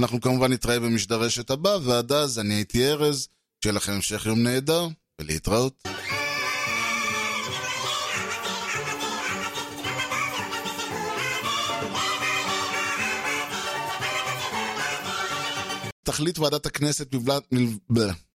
אנחנו כמובן נתראה במשדרשת הבא, ועד אז אני הייתי ארז. שיהיה לכם המשך יום נהדר, ולהתראות. תחליט ועדת הכנסת מבלת... מל...